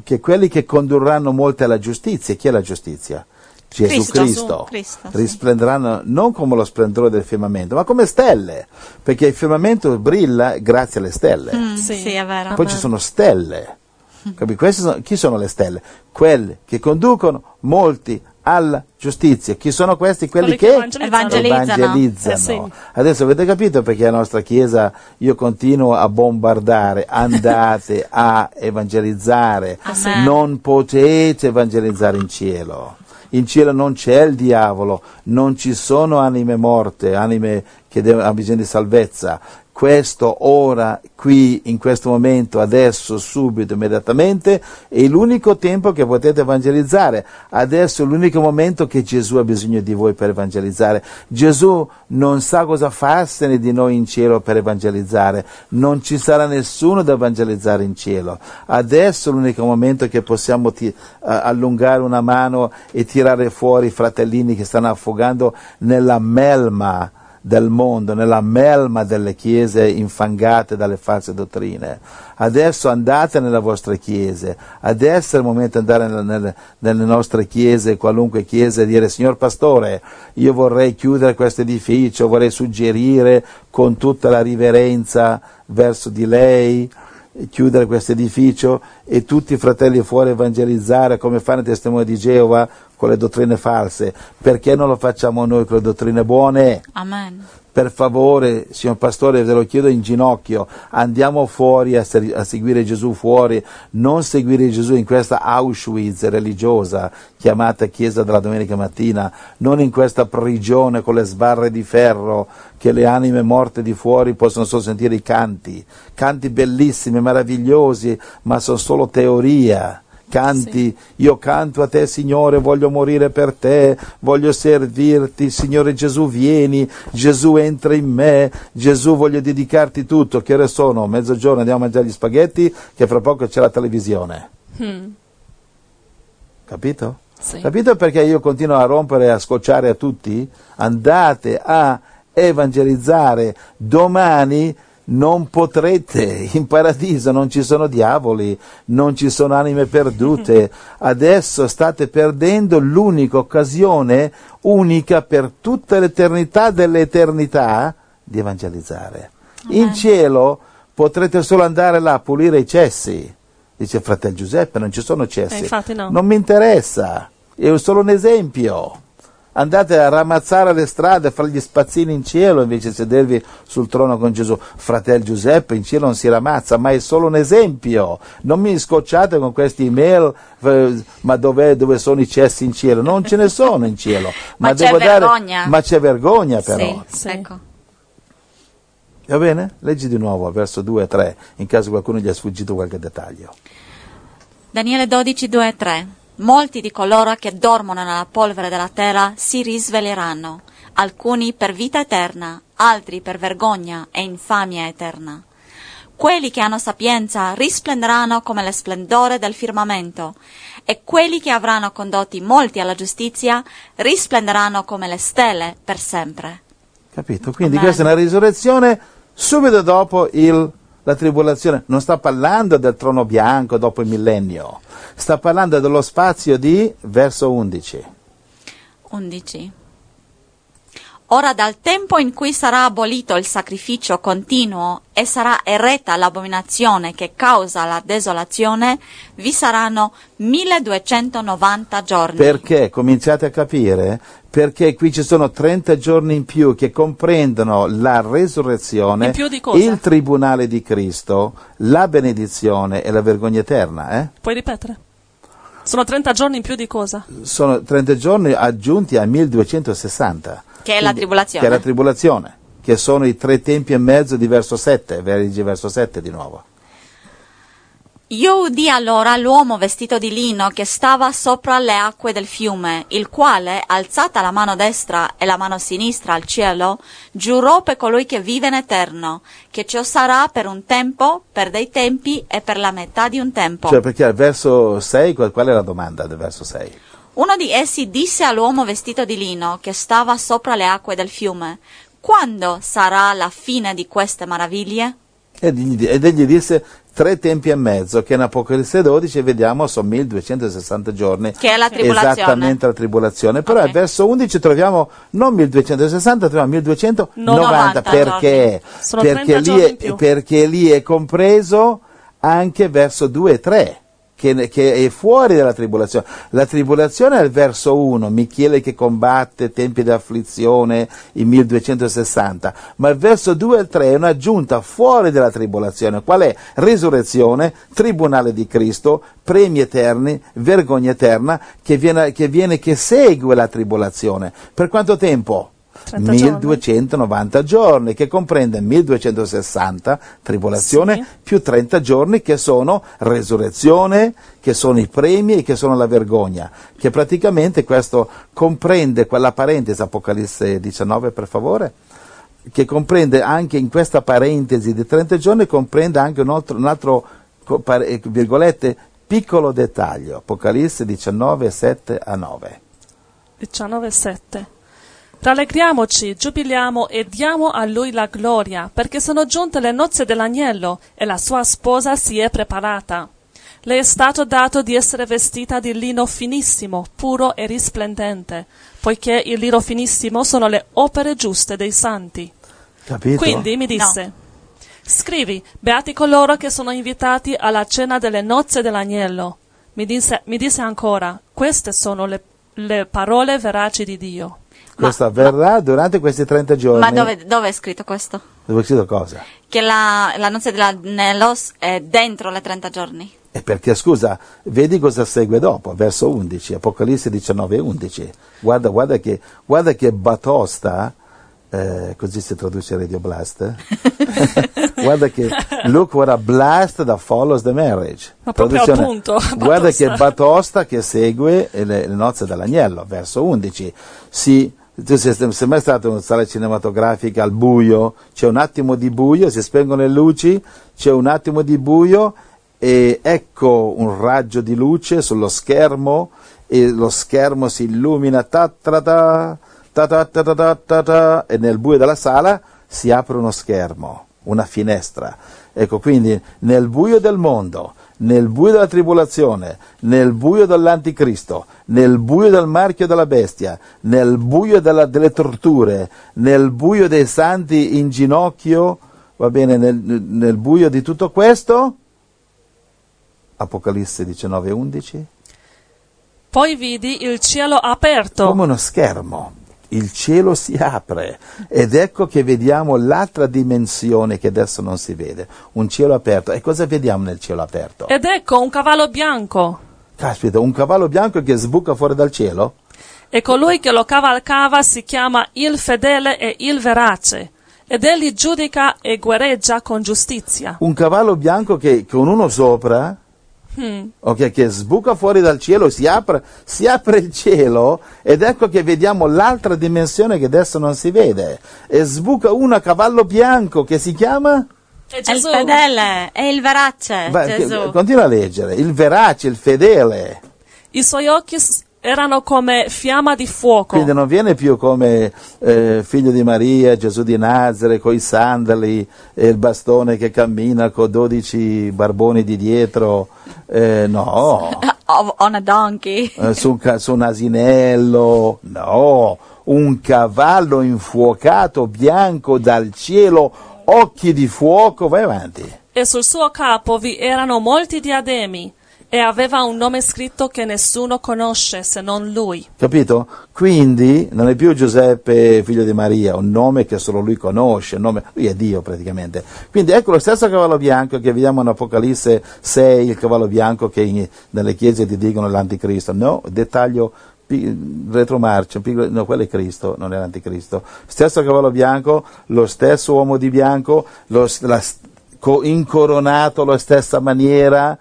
che quelli che condurranno molti alla giustizia. Chi è la giustizia? Gesù Cristo, Cristo. Cristo, sì. Risplenderanno non come lo splendore del firmamento, ma come stelle, perché il firmamento brilla grazie alle stelle. Mm, Sì. sì. è vero. Poi ci sono stelle. Sono- chi sono le stelle? Quelle che conducono molti alla giustizia. Chi sono questi? Quelli, Quelli che che evangelizzano. Evangelizzano. evangelizzano. Eh sì. Adesso avete capito perché la nostra Chiesa io continuo a bombardare, andate a evangelizzare, Amen. non potete evangelizzare in cielo. In cielo non c'è il diavolo, non ci sono anime morte, anime che hanno bisogno di salvezza. Questo ora, qui, in questo momento, adesso, subito, immediatamente, è l'unico tempo che potete evangelizzare. Adesso è l'unico momento che Gesù ha bisogno di voi per evangelizzare. Gesù non sa cosa farsene di noi in cielo per evangelizzare. Non ci sarà nessuno da evangelizzare in cielo. Adesso è l'unico momento che possiamo ti- a- allungare una mano e tirare fuori i fratellini che stanno affogando nella melma del mondo, nella melma delle chiese infangate dalle false dottrine. Adesso andate nelle vostre chiese, adesso è il momento di andare nelle, nelle- nostre chiese, qualunque chiesa, e dire signor pastore, io vorrei chiudere questo edificio, vorrei suggerire con tutta la riverenza verso di lei chiudere questo edificio e tutti i fratelli fuori evangelizzare come fanno i testimoni di Geova con le dottrine false. Perché non lo facciamo noi con le dottrine buone? Amen. Per favore, signor pastore, ve lo chiedo in ginocchio, andiamo fuori a, a seguire Gesù fuori, non seguire Gesù in questa Auschwitz religiosa chiamata Chiesa della domenica mattina, non in questa prigione con le sbarre di ferro che le anime morte di fuori possono solo sentire i canti, canti bellissimi, meravigliosi, ma sono solo teoria. Canti, io canto a te Signore, voglio morire per te, voglio servirti, Signore Gesù vieni, Gesù entra in me, Gesù voglio dedicarti tutto, che ore sono? Mezzogiorno andiamo a mangiare gli spaghetti, che fra poco c'è la televisione. Mm, Capito? sì. Capito perché io continuo a rompere e a scocciare a tutti? Andate a evangelizzare domani non potrete, in paradiso non ci sono diavoli, non ci sono anime perdute, adesso state perdendo l'unica occasione, unica per tutta l'eternità dell'eternità, di evangelizzare. In cielo potrete solo andare là a pulire i cessi, dice fratello Giuseppe, non ci sono cessi, Eh, no. non mi interessa. è solo un esempio. Andate a ramazzare le strade, a fare gli spazzini in cielo invece di sedervi sul trono con Gesù. Fratel Giuseppe in cielo non si ramazza, ma è solo un esempio. Non mi scocciate con questi email, eh, ma dove sono i cessi in cielo? Non ce ne sono in cielo. Ma c'è devo dare- vergogna. ma c'è vergogna però. Sì, Sì. ecco. Va bene? Leggi di nuovo verso 2 e 3, in caso qualcuno gli ha sfuggito qualche dettaglio. Daniele 12, 2 e 3. Molti di coloro che dormono nella polvere della terra si risveglieranno, alcuni per vita eterna, altri per vergogna e infamia eterna. Quelli che hanno sapienza risplenderanno come lo splendore del firmamento, e quelli che avranno condotti molti alla giustizia risplenderanno come le stelle per sempre. Capito? Quindi Amen. questa è una risurrezione subito dopo il- la tribolazione. Non sta parlando del trono bianco dopo il millennio, sta parlando dello spazio di verso 11. 11. Ora dal tempo in cui sarà abolito il sacrificio continuo e sarà eretta l'abominazione che causa la desolazione, vi saranno 1290 giorni. Perché? Cominciate a capire? Perché qui ci sono 30 giorni in più che comprendono la resurrezione, il tribunale di Cristo, la benedizione e la vergogna eterna. eh? Puoi ripetere? Sono 30 giorni in più di cosa? Sono 30 giorni aggiunti a 1260. Che è la tribolazione. Che è la tribolazione, che sono i tre tempi e mezzo di verso 7, leggi verso 7 di nuovo. Io udì allora l'uomo vestito di lino che stava sopra le acque del fiume, il quale, alzata la mano destra e la mano sinistra al cielo, giurò per colui che vive in eterno, che ciò sarà per un tempo, per dei tempi e per la metà di un tempo. Cioè perché al verso 6, qual, è la domanda del verso 6? Uno di essi disse all'uomo vestito di lino che stava sopra le acque del fiume, Quando sarà la fine di queste egli, ed egli disse tre tempi e mezzo, che in Apocalisse 12 vediamo sono 1260 giorni. Che è la tribolazione. Esattamente la tribolazione. Però Ok. al verso 11 troviamo non 1260, troviamo 1290. 90 perché? Perché 30 lì, è, perché lì è compreso anche verso 2 e 3. Che, che è fuori dalla tribolazione. La tribolazione è il verso 1, Michele che combatte, tempi di afflizione, il 1260, ma il verso 2 e 3 è un'aggiunta fuori dalla tribolazione. Qual è? Risurrezione, tribunale di Cristo, premi eterni, vergogna eterna, che viene, che, viene, che segue la tribolazione. Per quanto tempo? 30 giorni. 1290 giorni, che comprende 1260 tribolazione Sì. più 30 giorni che sono resurrezione, che sono i premi e che sono la vergogna, che praticamente questo comprende quella parentesi, Apocalisse 19 per favore, che comprende anche in questa parentesi di 30 giorni, comprende anche un altro, un altro virgolette, piccolo dettaglio, Apocalisse 19, 7 a 9. 19,7 Rallegriamoci, giubiliamo e diamo a lui la gloria, perché sono giunte le nozze dell'agnello e la sua sposa si è preparata. Le è stato dato di essere vestita di lino finissimo, puro e risplendente, poiché il lino finissimo sono le opere giuste dei santi. Capito? Quindi mi disse, scrivi, beati coloro che sono invitati alla cena delle nozze dell'agnello. Mi disse, mi disse ancora, queste sono le, le parole veraci di Dio. Questo avverrà durante questi 30 giorni. Ma dove, dove è scritto questo? Dove è scritto cosa? Che la, la nozze dell'agnello è dentro le 30 giorni. E perché, scusa, vedi cosa segue dopo, verso 11, Apocalisse 19, 11. Guarda, guarda che, guarda che batosta, eh, così si traduce Radio Blast. guarda che, look what a blast that follows the marriage. Ma proprio appunto, Guarda che batosta. batosta che segue le, le nozze dell'agnello, verso 11. Si, tu sei, mai stato in una sala cinematografica al buio, c'è un attimo di buio, si spengono le luci, c'è un attimo di buio e ecco un raggio di luce sullo schermo e lo schermo si illumina ta ta ta ta ta ta ta ta, e nel buio della sala si apre uno schermo, una finestra. Ecco, quindi nel buio del mondo, nel buio della tribolazione, nel buio dell'anticristo, nel buio del marchio della bestia, nel buio della- delle torture, nel buio dei santi in ginocchio, va bene, nel, nel buio di tutto questo, Apocalisse 19, 11, Poi vidi il cielo aperto. Come uno schermo. Il cielo si apre ed ecco che vediamo l'altra dimensione che adesso non si vede, un cielo aperto. E cosa vediamo nel cielo aperto? ed ecco un cavallo bianco Caspita, un cavallo bianco che sbuca fuori dal cielo? e colui che lo cavalcava si chiama il fedele e il verace ed egli giudica e guerreggia con giustizia. Un cavallo bianco che con uno sopra, Hmm. ok, che sbuca fuori dal cielo, si apre, si apre il cielo ed ecco che vediamo l'altra dimensione che adesso non si vede. E sbuca uno a cavallo bianco che si chiama? È il Gesù, fedele, è il verace, Vai, che- continua a leggere. Il verace, il fedele. i suoi occhi erano come fiamma di fuoco. Quindi non viene più come eh, figlio di Maria, Gesù di Nazare, con i sandali e il bastone che cammina con 12 barboni di dietro. Eh, no, on a donkey. Eh, su, un ca- su un asinello. No, un cavallo infuocato bianco dal cielo, occhi di fuoco. Vai avanti. E sul suo capo vi erano molti diademi e aveva un nome scritto che nessuno conosce se non lui. Capito? Quindi non è più Giuseppe, figlio di Maria, un nome che solo lui conosce, nome- lui è Dio praticamente. Quindi ecco lo stesso cavallo bianco che vediamo in Apocalisse 6, il cavallo bianco che in- nelle chiese ti dicono l'anticristo. No, dettaglio retromarcia, no, quello è Cristo, non è l'anticristo. Stesso cavallo bianco, lo stesso uomo di bianco, lo, la co- incoronato alla stessa maniera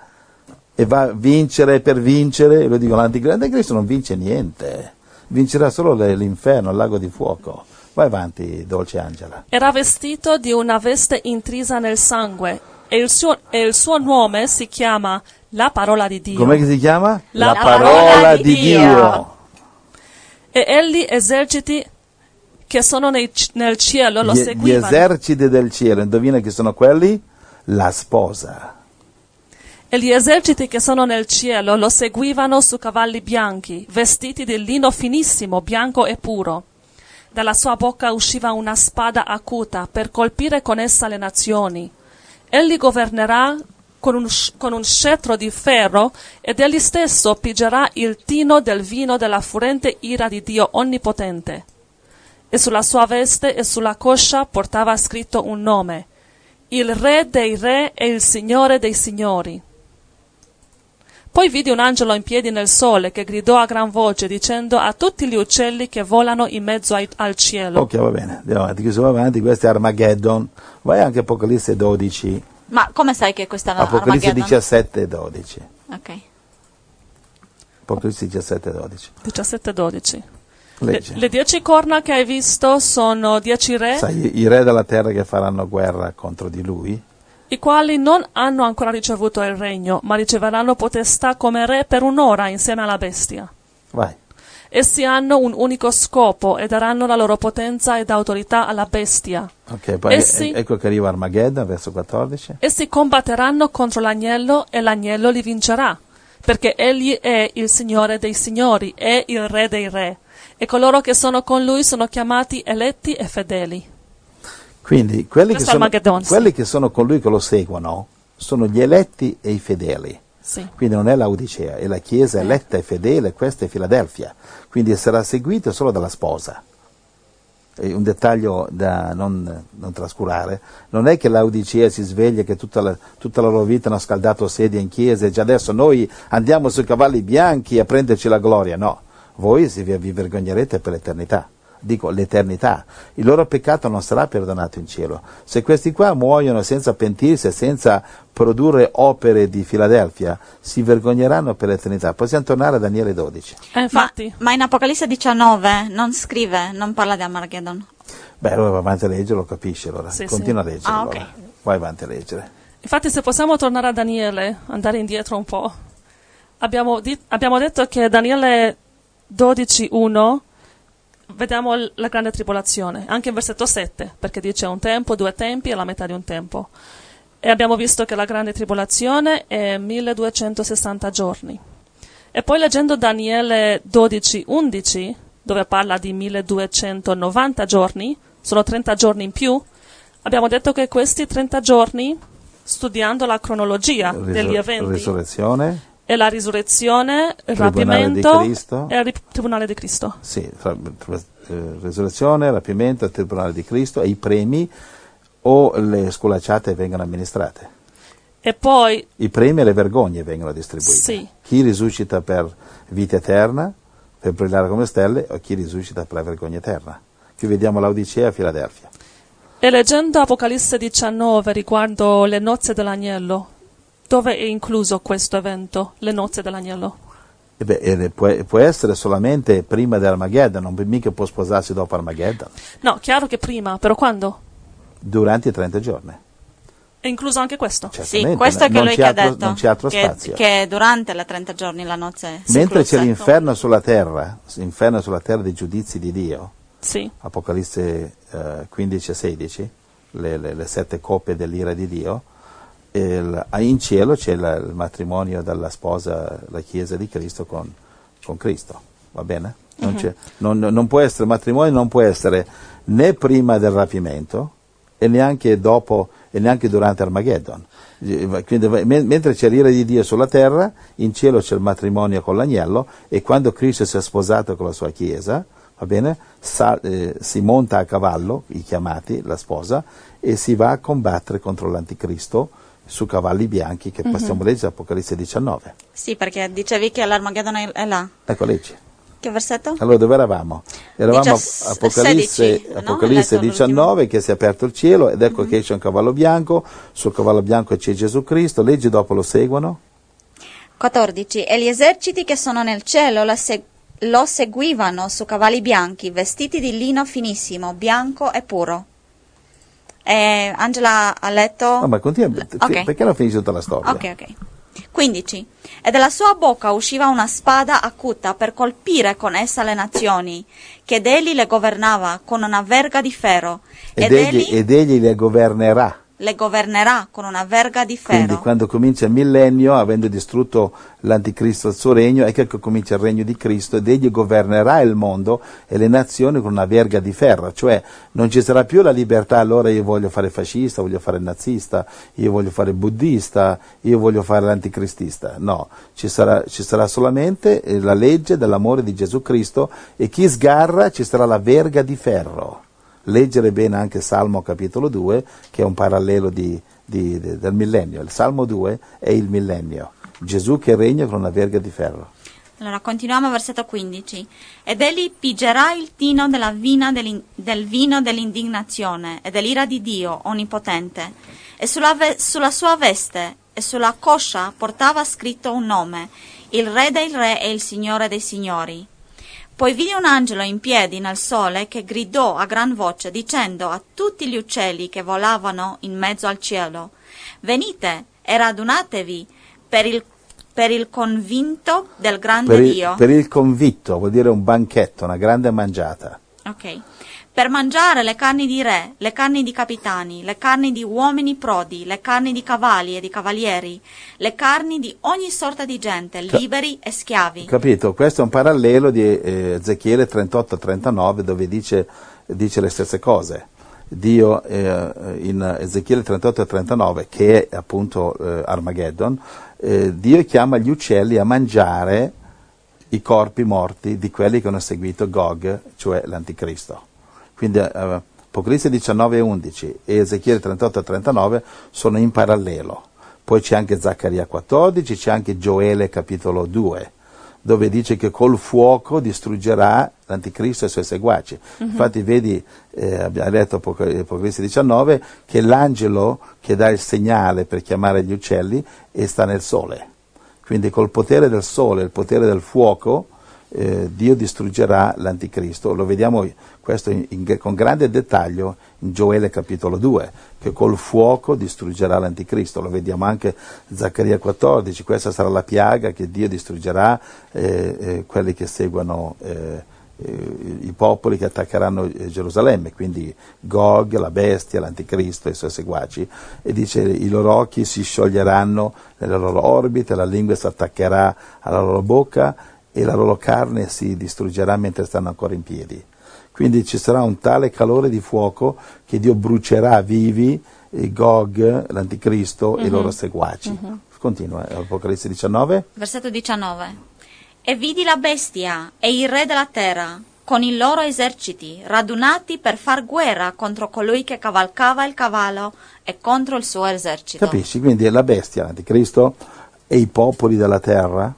e va a vincere per vincere, e lo dico l'anticristo, non vince niente, vincerà solo l'inferno, il lago di fuoco. Vai avanti, dolce Angela. Era vestito di una veste intrisa nel sangue e il suo, e il suo nome si chiama la parola di Dio. Com'è che si chiama? La parola di Dio. E egli eserciti che sono nei- nel cielo lo Gli, gli seguivano. eserciti del cielo, indovina chi sono quelli? La sposa. E gli eserciti che sono nel cielo lo seguivano su cavalli bianchi, vestiti di lino finissimo, bianco e puro. Dalla sua bocca usciva una spada acuta per colpire con essa le nazioni. Egli governerà con un, con un scettro di ferro ed egli stesso pigerà il tino del vino della furente ira di Dio onnipotente. E sulla sua veste e sulla coscia portava scritto un nome, il Re dei Re e il Signore dei Signori. Poi vidi un angelo in piedi nel sole che gridò a gran voce dicendo a tutti gli uccelli che volano in mezzo ai- al cielo. Ok, va bene, andiamo avanti, chiuso avanti, questo è Armageddon. Vai anche Apocalisse 12, Ma come sai che questa è Apocalisse Armageddon? 17 e 12. Ok. Apocalisse 17 e 12. 17-12. Le, Legge. le dieci corna che hai visto sono dieci re, Sai, i re della terra che faranno guerra contro di lui? I quali non hanno ancora ricevuto il regno, ma riceveranno potestà come re per un'ora insieme alla bestia. Vai. Essi hanno un unico scopo e daranno la loro potenza ed autorità alla bestia. Ok, poi Essi- e- ecco che arriva Armageddon, verso 14. Essi combatteranno contro l'agnello e l'agnello li vincerà, perché egli è il Signore dei signori, è il Re dei re, e coloro che sono con lui sono chiamati eletti e fedeli. Quindi quelli che, sono, quelli che sono con lui che lo seguono sono gli eletti e i fedeli. Sì. Quindi non è l'Odicea, è la Chiesa eletta e fedele, questa è Filadelfia. Quindi sarà seguito solo dalla sposa. E un dettaglio da non, non trascurare, non è che l'Odicea si sveglia che tutta la, tutta la loro vita hanno scaldato sedie in chiesa e già adesso noi andiamo sui cavalli bianchi a prenderci la gloria, no, voi vi vergognerete per l'eternità. Dico l'eternità, il loro peccato non sarà perdonato in cielo. Se questi qua muoiono senza pentirsi e senza produrre opere di Filadelfia, si vergogneranno per l'eternità. Possiamo tornare a Daniele 12. Eh, Ma, infatti, ma in Apocalisse 19 non scrive, non parla di Armageddon. Beh, allora va avanti a leggere, lo capisce allora. Sì, Continua sì. a leggere. Ah, allora. ok. Vai avanti a leggere. infatti se possiamo tornare a Daniele, andare indietro un po', abbiamo, di- abbiamo detto che Daniele 12.1 vediamo la grande tribolazione, anche in versetto 7, perché dice un tempo, due tempi e la metà di un tempo. E abbiamo visto che la grande tribolazione è 1260 giorni. E poi leggendo Daniele 12:11, dove parla di 1290 giorni, sono 30 giorni in più, abbiamo detto che questi 30 giorni, studiando la cronologia Risur- degli eventi. E la risurrezione, il rapimento e il ri- tribunale di Cristo. Sì, tra- tra- eh, resurrezione, rapimento, il tribunale di Cristo e i premi o le sculacciate vengono amministrate. E poi, I premi e le vergogne vengono distribuite. Sì. Chi risuscita per vita eterna, per brillare come stelle, o chi risuscita per la vergogna eterna. Qui vediamo l'Odicea a Filadelfia. e leggendo Apocalisse 19 riguardo le nozze dell'agnello, dove è incluso questo evento, le nozze dell'agnello? E beh, e può, può essere solamente prima dell'Armageddon, non mica può sposarsi dopo Armageddon, No, chiaro che prima, però quando? durante i 30 giorni. È incluso anche questo? Certamente, Sì, questo è che lui che ha altro- detto. Non c'è altro che, spazio. che durante le 30 giorni la nozze si Mentre c'è incluse. l'inferno sulla terra, l'inferno sulla terra dei giudizi di Dio, Sì. Apocalisse eh, 15 e 16, le, le- le sette coppe dell'ira di Dio, il- ah, in cielo c'è la- il matrimonio della sposa, la Chiesa di Cristo con, con Cristo, va bene? Non, c'è- non- non può essere matrimonio, non può essere né prima del rapimento e neanche dopo e neanche durante Armageddon. Quindi, men- mentre c'è l'ira di Dio sulla terra, in cielo c'è il matrimonio con l'agnello e quando Cristo si è sposato con la sua Chiesa, va bene, sa- eh, si monta a cavallo, i chiamati, la sposa, e si va a combattere contro l'anticristo su cavalli bianchi che possiamo leggere Apocalisse 19. Sì, perché dicevi che l'Armageddon è, là. Ecco, leggi. Che versetto? Allora dove eravamo? Eravamo a Apocalisse, 16, no? Apocalisse letto 19 che si è aperto il cielo ed ecco che esce un cavallo bianco, sul cavallo bianco c'è Gesù Cristo, leggi dopo lo seguono. 14. E gli eserciti che sono nel cielo la se- lo seguivano su cavalli bianchi, vestiti di lino finissimo, bianco e puro. E Angela ha letto... No, ma continua, Ok. perché non finisce tutta la storia? Ok, ok. 15. E dalla sua bocca usciva una spada acuta per colpire con essa le nazioni, che egli le governava con una verga di ferro, Ed, ed, egli, egli ed egli le governerà. Le governerà con una verga di Quindi ferro. quando comincia il millennio, avendo distrutto l'anticristo il suo regno, ecco che comincia il regno di Cristo ed egli governerà il mondo e le nazioni con una verga di ferro, cioè non ci sarà più la libertà, allora io voglio fare fascista, voglio fare nazista, io voglio fare buddista, io voglio fare l'anticristista. No, ci sarà, ci sarà solamente eh, la legge dell'amore di Gesù Cristo e chi sgarra ci sarà la verga di ferro leggere bene anche Salmo capitolo 2, che è un parallelo di- di- de- del millennio. Il Salmo 2 è il millennio. Gesù che regna con una verga di ferro. Allora, continuiamo al versetto 15. Ed egli pigerà il tino vina del vino dell'indignazione e dell'ira di Dio onnipotente, e sulla, ve- sulla sua veste e sulla coscia portava scritto un nome, il Re dei Re e il Signore dei Signori. Poi vidi un angelo in piedi nel sole che gridò a gran voce dicendo a tutti gli uccelli che volavano in mezzo al cielo, Venite e radunatevi per il, per il convinto del grande Per il, Dio. per il convitto vuol dire un banchetto, una grande mangiata. Ok. Per mangiare le carni di re, le carni di capitani, le carni di uomini prodi, le carni di cavalli e di cavalieri, le carni di ogni sorta di gente, liberi e schiavi. Capito? Questo è un parallelo di eh, Ezechiele 38-39 dove dice, dice le stesse cose. Dio eh, in Ezechiele 38 e 39, che è appunto eh, Armageddon, eh, Dio chiama gli uccelli a mangiare i corpi morti di quelli che hanno seguito Gog, cioè l'anticristo. Quindi eh, Apocalisse 19 e 11 e Ezechiele 38 e 39 sono in parallelo. Poi c'è anche Zaccaria 14, c'è anche Gioele capitolo 2, dove dice che col fuoco distruggerà l'anticristo e i suoi seguaci. Infatti vedi, eh, abbiamo letto Apoc- Apocalisse 19, che l'angelo che dà il segnale per chiamare gli uccelli e sta nel sole. Quindi col potere del sole, il potere del fuoco, eh, Dio distruggerà l'anticristo. Lo vediamo questo in- in- con grande dettaglio in Gioele capitolo 2, che col fuoco distruggerà l'anticristo. Lo vediamo anche in Zaccaria 14, questa sarà la piaga che Dio distruggerà eh, eh, quelli che seguono eh, eh, i popoli che attaccheranno Gerusalemme, quindi Gog, la bestia, l'anticristo e i suoi seguaci, e dice i loro occhi si scioglieranno nelle loro orbite, la lingua si attaccherà alla loro bocca e la loro carne si distruggerà mentre stanno ancora in piedi. Quindi ci sarà un tale calore di fuoco che Dio brucerà vivi eh, Gog, l'anticristo e i loro seguaci. Continua, Apocalisse 19. Versetto 19. E vidi la bestia e il re della terra con i loro eserciti radunati per far guerra contro colui che cavalcava il cavallo e contro il suo esercito. Capisci? Quindi la bestia, l'anticristo, e i popoli della terra,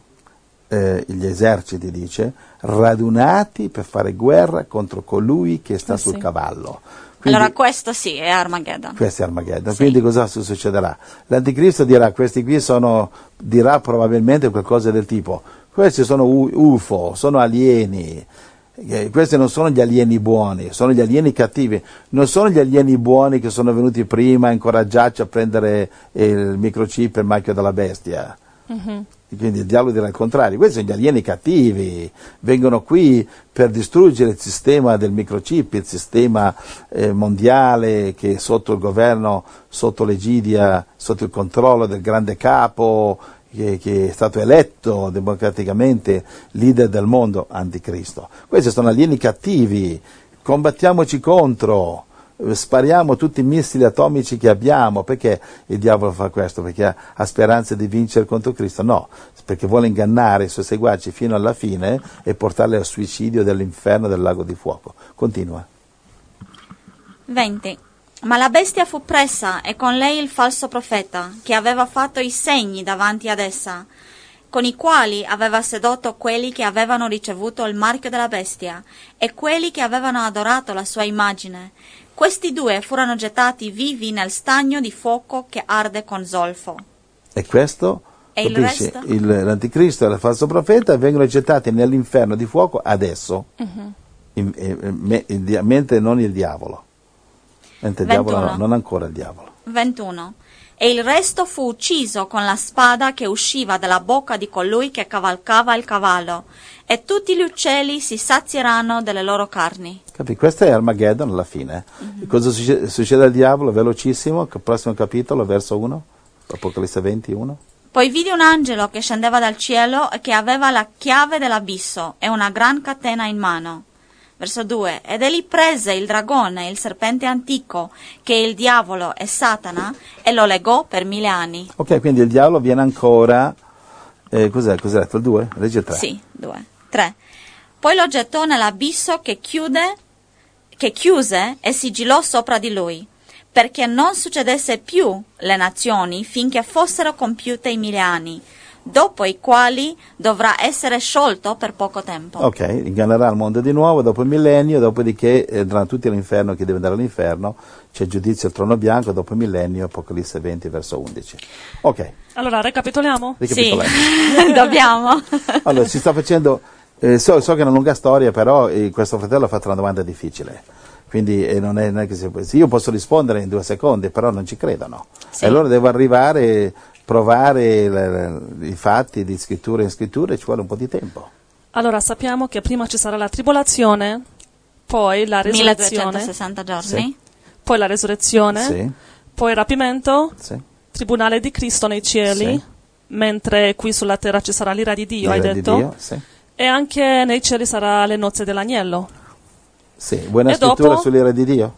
eh, gli eserciti, dice, radunati per fare guerra contro colui che sta Eh sul sì. cavallo. Quindi- Allora questo sì, è Armageddon. questo è Armageddon. Sì. Quindi cosa su- succederà? L'anticristo dirà, questi qui sono, dirà probabilmente qualcosa del tipo, questi sono UFO, sono alieni, eh, questi non sono gli alieni buoni, sono gli alieni cattivi, non sono gli alieni buoni che sono venuti prima a incoraggiarci a prendere il microchip e il marchio della bestia. Quindi il diavolo dirà il contrario, questi sono gli alieni cattivi, vengono qui per distruggere il sistema del microchip, il sistema eh, mondiale che è sotto il governo, sotto l'egidia, sotto il controllo del grande capo che, che è stato eletto democraticamente leader del mondo, anticristo. Questi sono alieni cattivi, combattiamoci contro spariamo tutti i missili atomici che abbiamo. Perché il diavolo fa questo? Perché ha, ha speranza di vincere contro Cristo? No, perché vuole ingannare i suoi seguaci fino alla fine e portarli al suicidio dell'inferno del lago di fuoco. Continua. 20. Ma la bestia fu presa e con lei il falso profeta, che aveva fatto i segni davanti ad essa, con i quali aveva sedotto quelli che avevano ricevuto il marchio della bestia e quelli che avevano adorato la sua immagine. Questi due furono gettati vivi nel stagno di fuoco che arde con zolfo. E questo, E il capisci? resto? Il- l'anticristo e il falso profeta vengono gettati nell'inferno di fuoco adesso, In- eh, me- il dia- mentre non il diavolo. Mentre il diavolo no, 21. non ancora il diavolo. 21. E il resto fu ucciso con la spada che usciva dalla bocca di colui che cavalcava il cavallo, e tutti gli uccelli si sazieranno delle loro carni. Capi? Questo è Armageddon alla fine. Cosa succede, succede al diavolo? Velocissimo, prossimo capitolo, verso 1, Apocalisse 21. Poi vidi un angelo che scendeva dal cielo e che aveva la chiave dell'abisso e una gran catena in mano. Verso 2. Ed egli prese il dragone, il serpente antico, che è il diavolo e Satana, e lo legò per mille anni. Ok, quindi il diavolo viene ancora... Eh, cos'è? Cos'è detto? Il 2? Legge il 3. Sì, due. Tre. Poi lo gettò nell'abisso che chiude, che chiuse e sigillò sopra di lui, perché non succedesse più le nazioni finché fossero compiute i mille anni, dopo i quali dovrà essere sciolto per poco tempo. Ok, ingannerà il mondo di nuovo dopo il millennio, dopodiché eh, andranno tutti all'inferno, chi deve andare all'inferno, c'è giudizio al trono bianco, dopo il millennio, Apocalisse 20, verso 11. Ok, Allora, ricapitoliamo? Sì, ricapitolando. dobbiamo. Allora, si sta facendo, eh, so, so che è una lunga storia, però eh, questo fratello ha fatto una domanda difficile. Quindi eh, non, è, non è che si sì, io posso rispondere in due secondi, però non ci credono. Sì. E allora devo arrivare, provare i fatti di scrittura in scrittura ci vuole un po' di tempo. Allora, sappiamo che prima ci sarà la tribolazione, poi la resurrezione, 1260 giorni. Sì. poi la resurrezione, Sì, poi il rapimento, sì. tribunale di Cristo nei cieli, Sì. mentre qui sulla terra ci sarà l'ira di Dio, hai L'ira di detto? Dio, sì. E anche nei cieli sarà le nozze dell'agnello. Sì, vuoi una E scrittura dopo? sull'ira di Dio?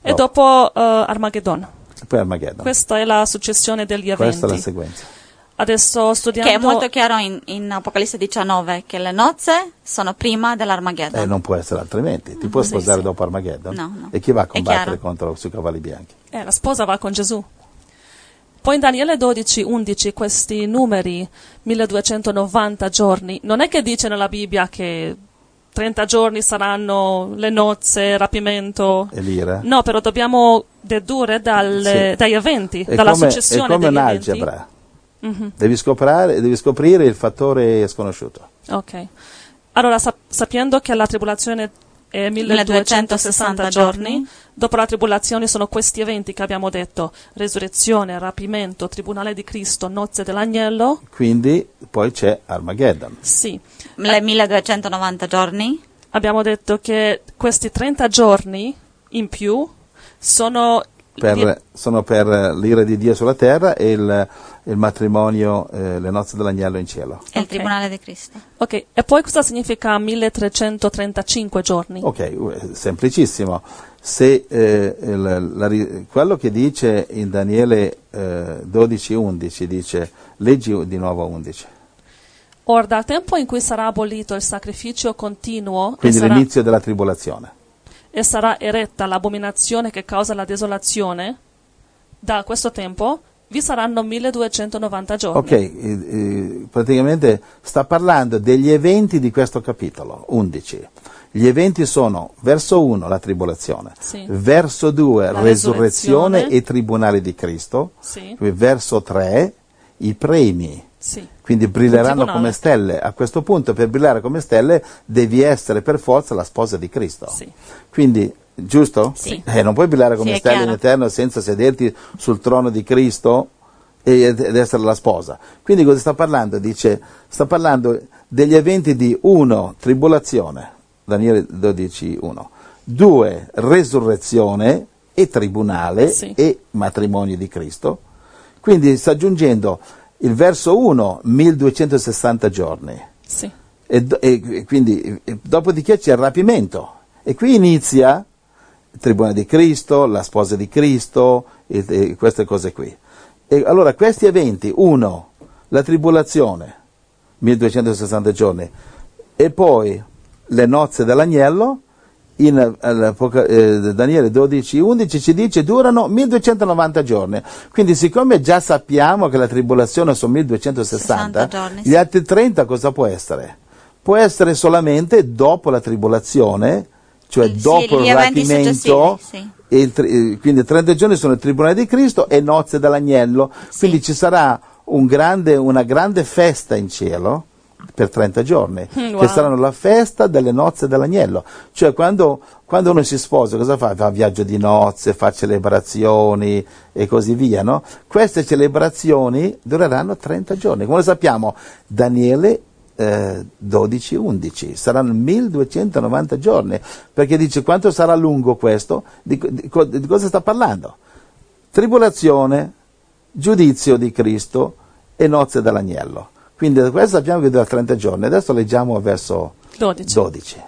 E No. dopo eh, Armageddon. Poi Armageddon. Questa è la successione degli eventi. Questa è la sequenza. Adesso studiando... Che è molto chiaro in, in Apocalisse 19 che le nozze sono prima dell'Armageddon. Eh, non può essere altrimenti. Ti puoi Sì, sposare sì. dopo Armageddon? No, no. E chi va a combattere contro sui cavalli bianchi? Eh, la sposa va con Gesù. Poi in Daniele 12, 11, questi numeri, 1290 giorni, non è che dice nella Bibbia che 30 giorni saranno le nozze, rapimento. E l'ira? No, però dobbiamo dedurre dalle- Sì. dagli eventi, È dalla come, successione è come un'algebra. Devi, scoprire, devi scoprire il fattore sconosciuto. Ok. Allora, sap- sapendo che la tribolazione è 1260 giorni, giorni. dopo la tribolazione sono questi eventi che abbiamo detto, resurrezione, rapimento, tribunale di Cristo, nozze dell'agnello, Quindi poi c'è Armageddon. sì. Le 1290 giorni. Abbiamo detto che questi 30 giorni in più sono per- Di- sono per l'ira di Dio sulla terra e il, il matrimonio, eh, le nozze dell'agnello in cielo. È il tribunale di Cristo. Ok, e poi cosa significa 1335 giorni? Ok, eh, semplicissimo. Se eh, il- la ri- quello che dice in Daniele eh, 12:11 dice leggi di nuovo 11, Or dal tempo in cui sarà abolito il sacrificio continuo e quindi sarà, l'inizio della tribolazione. E sarà eretta l'abominazione che causa la desolazione, da questo tempo vi saranno 1290 giorni. Ok, eh, eh, praticamente sta parlando degli eventi di questo capitolo 11. Gli eventi sono verso 1 la tribolazione, Sì. verso 2 La resurrezione resurrezione. e tribunale di Cristo, Sì, verso 3 i premi, sì, quindi brilleranno come stelle. A questo punto per brillare come stelle devi essere per forza la sposa di Cristo. sì. Quindi, giusto? Sì. Eh, non puoi brillare come stelle in eterno senza sederti sul trono di Cristo ed essere la sposa. Quindi cosa sta parlando? Dice, sta parlando degli eventi di 1. Tribolazione, Daniele 12, 1. 2. Resurrezione e tribunale Sì. e matrimonio di Cristo. Quindi sta aggiungendo il verso 1, 1260 giorni. sì. E, e quindi e dopodiché c'è il rapimento e qui inizia il tribunale di Cristo, la sposa di Cristo e, e queste cose qui. E allora questi eventi, uno, la tribolazione, 1260 giorni, e poi le nozze dell'agnello, in eh, Daniele 12, 11 ci dice durano 1290 giorni. Quindi siccome già sappiamo che la tribolazione sono 1260, 60 giorni, gli sì. altri 30 cosa può essere? Può essere solamente dopo la tribolazione, cioè Sì, dopo il rapimento, sì. il tri- eh, quindi 30 giorni sono il tribunale di Cristo e nozze dell'agnello. Quindi ci sarà un grande- una grande festa in cielo per 30 giorni, wow. che saranno la festa delle nozze dell'agnello. Cioè quando, quando uno si sposa, cosa fa? Fa viaggio di nozze, fa celebrazioni e così via, no? Queste celebrazioni dureranno 30 giorni. Come lo sappiamo, Daniele eh, 12-11, saranno 1290 giorni, perché dice quanto sarà lungo questo? Di, di- di cosa sta parlando? Tribolazione, giudizio di Cristo e nozze dell'agnello. Quindi da questo sappiamo che dura 30 giorni. Adesso leggiamo verso 12. 12.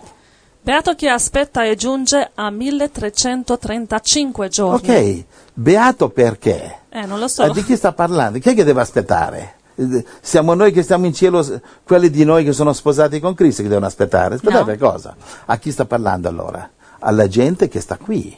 Beato chi aspetta e giunge a 1335 giorni. Ok, beato perché? Eh, non lo so. Eh, di chi sta parlando? Chi è che deve aspettare? Siamo noi che stiamo in cielo, quelli di noi che sono sposati con Cristo che devono aspettare. Aspettare No. cosa? A chi sta parlando allora? Alla gente che sta qui.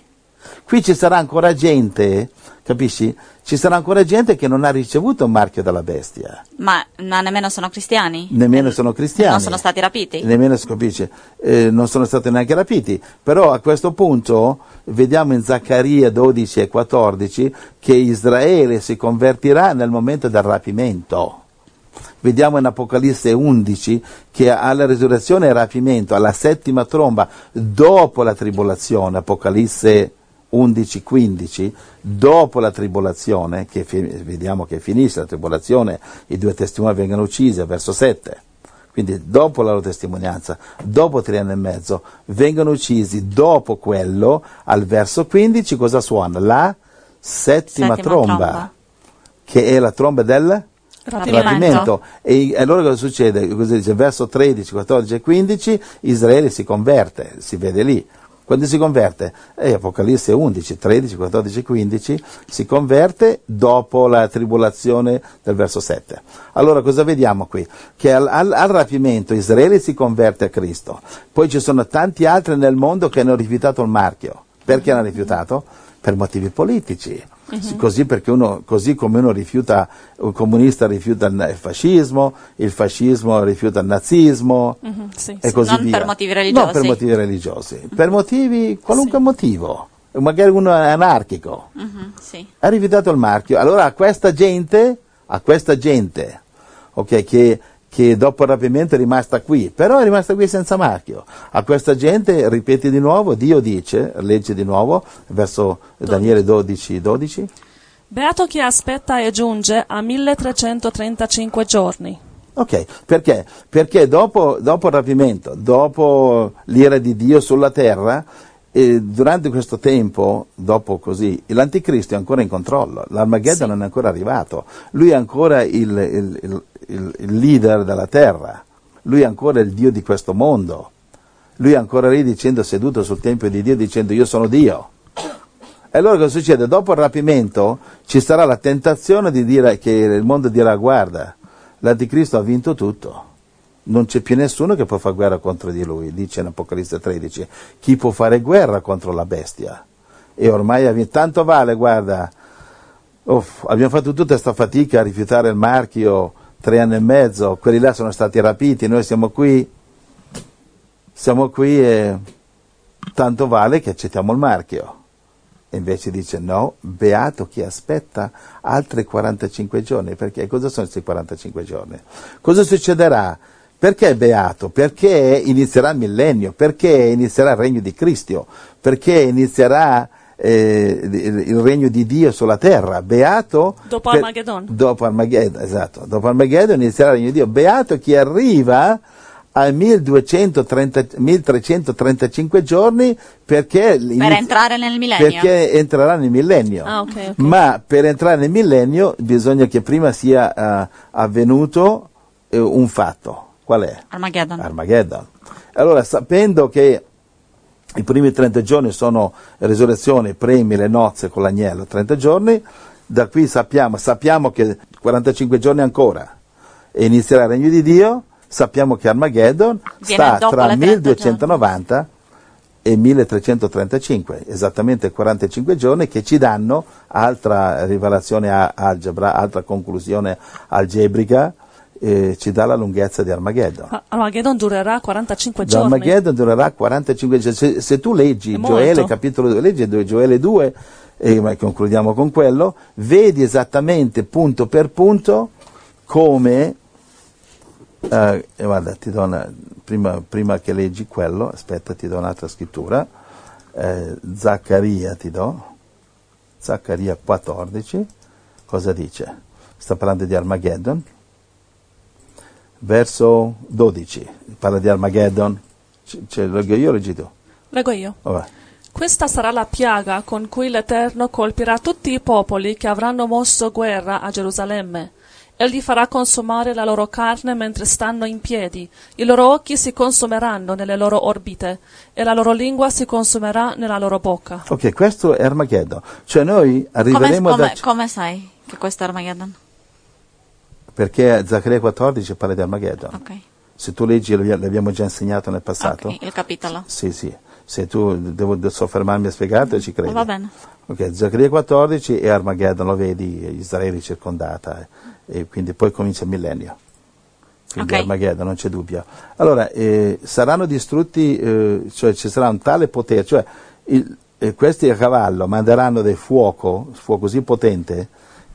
Qui ci sarà ancora gente, capisci? Ci sarà ancora gente che non ha ricevuto un marchio dalla bestia. Ma, ma nemmeno sono cristiani? Nemmeno sono cristiani. Non sono stati rapiti? Nemmeno, capisci? Eh, non sono stati neanche rapiti. Però a questo punto vediamo in Zaccaria 12 e 14 che Israele si convertirà nel momento del rapimento. Vediamo in Apocalisse 11 che alla risurrezione e rapimento, alla settima tromba, dopo la tribolazione, Apocalisse 11-15, dopo la tribolazione, che vediamo che finisce la tribolazione, i due testimoni vengono uccisi, verso 7. Quindi dopo la loro testimonianza, dopo tre anni e mezzo, vengono uccisi, dopo quello, al verso 15, cosa suona? La settima, Settima tromba, tromba. che è la tromba del rapimento. E allora cosa succede? Cosa dice? Verso 13, 14 e 15, Israele si converte, si vede lì. Quando si converte? È Apocalisse 11, 13, 14 e 15, si converte dopo la tribolazione del verso 7. Allora cosa vediamo qui? Che al, al- al rapimento Israele si converte a Cristo, poi ci sono tanti altri nel mondo che hanno rifiutato il marchio. Perché hanno rifiutato? Per motivi politici. Sì, Così, perché uno, così come uno rifiuta, un comunista rifiuta il fascismo, il fascismo rifiuta il nazismo, Mhm, sì, e sì. così Non via. per motivi religiosi. Non per motivi religiosi, per motivi, qualunque Sì. motivo. Magari uno è anarchico, Mhm, sì. ha rifiutato il marchio. Allora a questa gente, a questa gente, ok, che, che dopo il rapimento è rimasta qui, però è rimasta qui senza marchio. A questa gente, ripeti di nuovo, Dio dice, legge di nuovo, verso Daniele 12, 12. Beato chi aspetta e giunge a 1335 giorni. Ok, perché? Perché dopo, dopo il rapimento, dopo l'ira di Dio sulla terra, e durante questo tempo, dopo così, l'anticristo è ancora in controllo, l'Armageddon Sì. non è ancora arrivato, lui è ancora il, il- il- il- il leader della terra, lui è ancora il Dio di questo mondo, lui è ancora lì dicendo seduto sul tempio di Dio dicendo io sono Dio. E allora cosa succede? Dopo il rapimento ci sarà la tentazione di dire che il mondo dirà guarda, l'anticristo ha vinto tutto, non c'è più nessuno che può fare guerra contro di lui, dice in Apocalisse 13, chi può fare guerra contro la bestia? E ormai tanto vale, guarda, uff, abbiamo fatto tutta questa fatica a rifiutare il marchio, tre anni e mezzo, quelli là sono stati rapiti, noi siamo qui, siamo qui e tanto vale che accettiamo il marchio. E invece dice no, beato chi aspetta altri 45 giorni, perché cosa sono questi 45 giorni? Cosa succederà? Perché è beato? Perché inizierà il millennio, perché inizierà il regno di Cristo, perché inizierà eh, il regno di Dio sulla terra. Beato Dopo per- Armageddon. Dopo Armageddon, esatto. Dopo Armageddon inizierà il regno di Dio. Beato chi arriva ai 1230 1335 giorni perché Per inizia- entrare nel millennio. perché entrerà nel millennio. Ah, ok, ok. Ma per entrare nel millennio bisogna che prima sia eh, avvenuto eh, un fatto. Qual è? Armageddon. Armageddon. Allora, sapendo che i primi 30 giorni sono resurrezione, premi, le nozze con l'agnello, 30 giorni, da qui sappiamo, sappiamo che 45 giorni ancora. E inizierà il regno di Dio, sappiamo che Armageddon Viene sta tra le 30 1290 e 1335, esattamente 45 giorni che ci danno altra rivelazione a- algebra, altra conclusione algebrica, eh, ci dà la lunghezza di Armageddon. Ma Armageddon durerà 45 giorni. Armageddon durerà 45 giorni. Se, se tu leggi Gioele capitolo 2, leggi Gioele 2, e ma concludiamo con quello, vedi esattamente punto per punto come, eh, guarda, ti do una- prima, prima che leggi quello, aspetta, ti do un'altra scrittura, eh, Zaccaria ti do, Zaccaria 14, cosa dice? Sta parlando di Armageddon, verso 12, parla di Armageddon, C- c'è- leggo io o leggi tu? Leggo io. Vabbè. Questa sarà la piaga con cui l'Eterno colpirà tutti i popoli che avranno mosso guerra a Gerusalemme. Egli farà consumare la loro carne mentre stanno in piedi, i loro occhi si consumeranno nelle loro orbite, e la loro lingua si consumerà nella loro bocca. Ok, questo è Armageddon, cioè noi Come, arriveremo come- da... come sai che questo è Armageddon? Perché Zaccaria 14 parla di Armageddon. Ok. Se tu leggi, l'abbia- l'abbiamo già insegnato nel passato. Ok, il capitolo. Sì, sì. Se tu devo soffermarmi a spiegarti, ci credi. Va bene. Ok, Zaccaria 14 e Armageddon, lo vedi, Israele circondata, eh, e quindi poi comincia il millennio. Quindi Ok. Armageddon, non c'è dubbio. Allora, eh, saranno distrutti, eh, cioè ci sarà un tale potere, cioè il- eh, questi a cavallo manderanno del fuoco, fuoco così potente,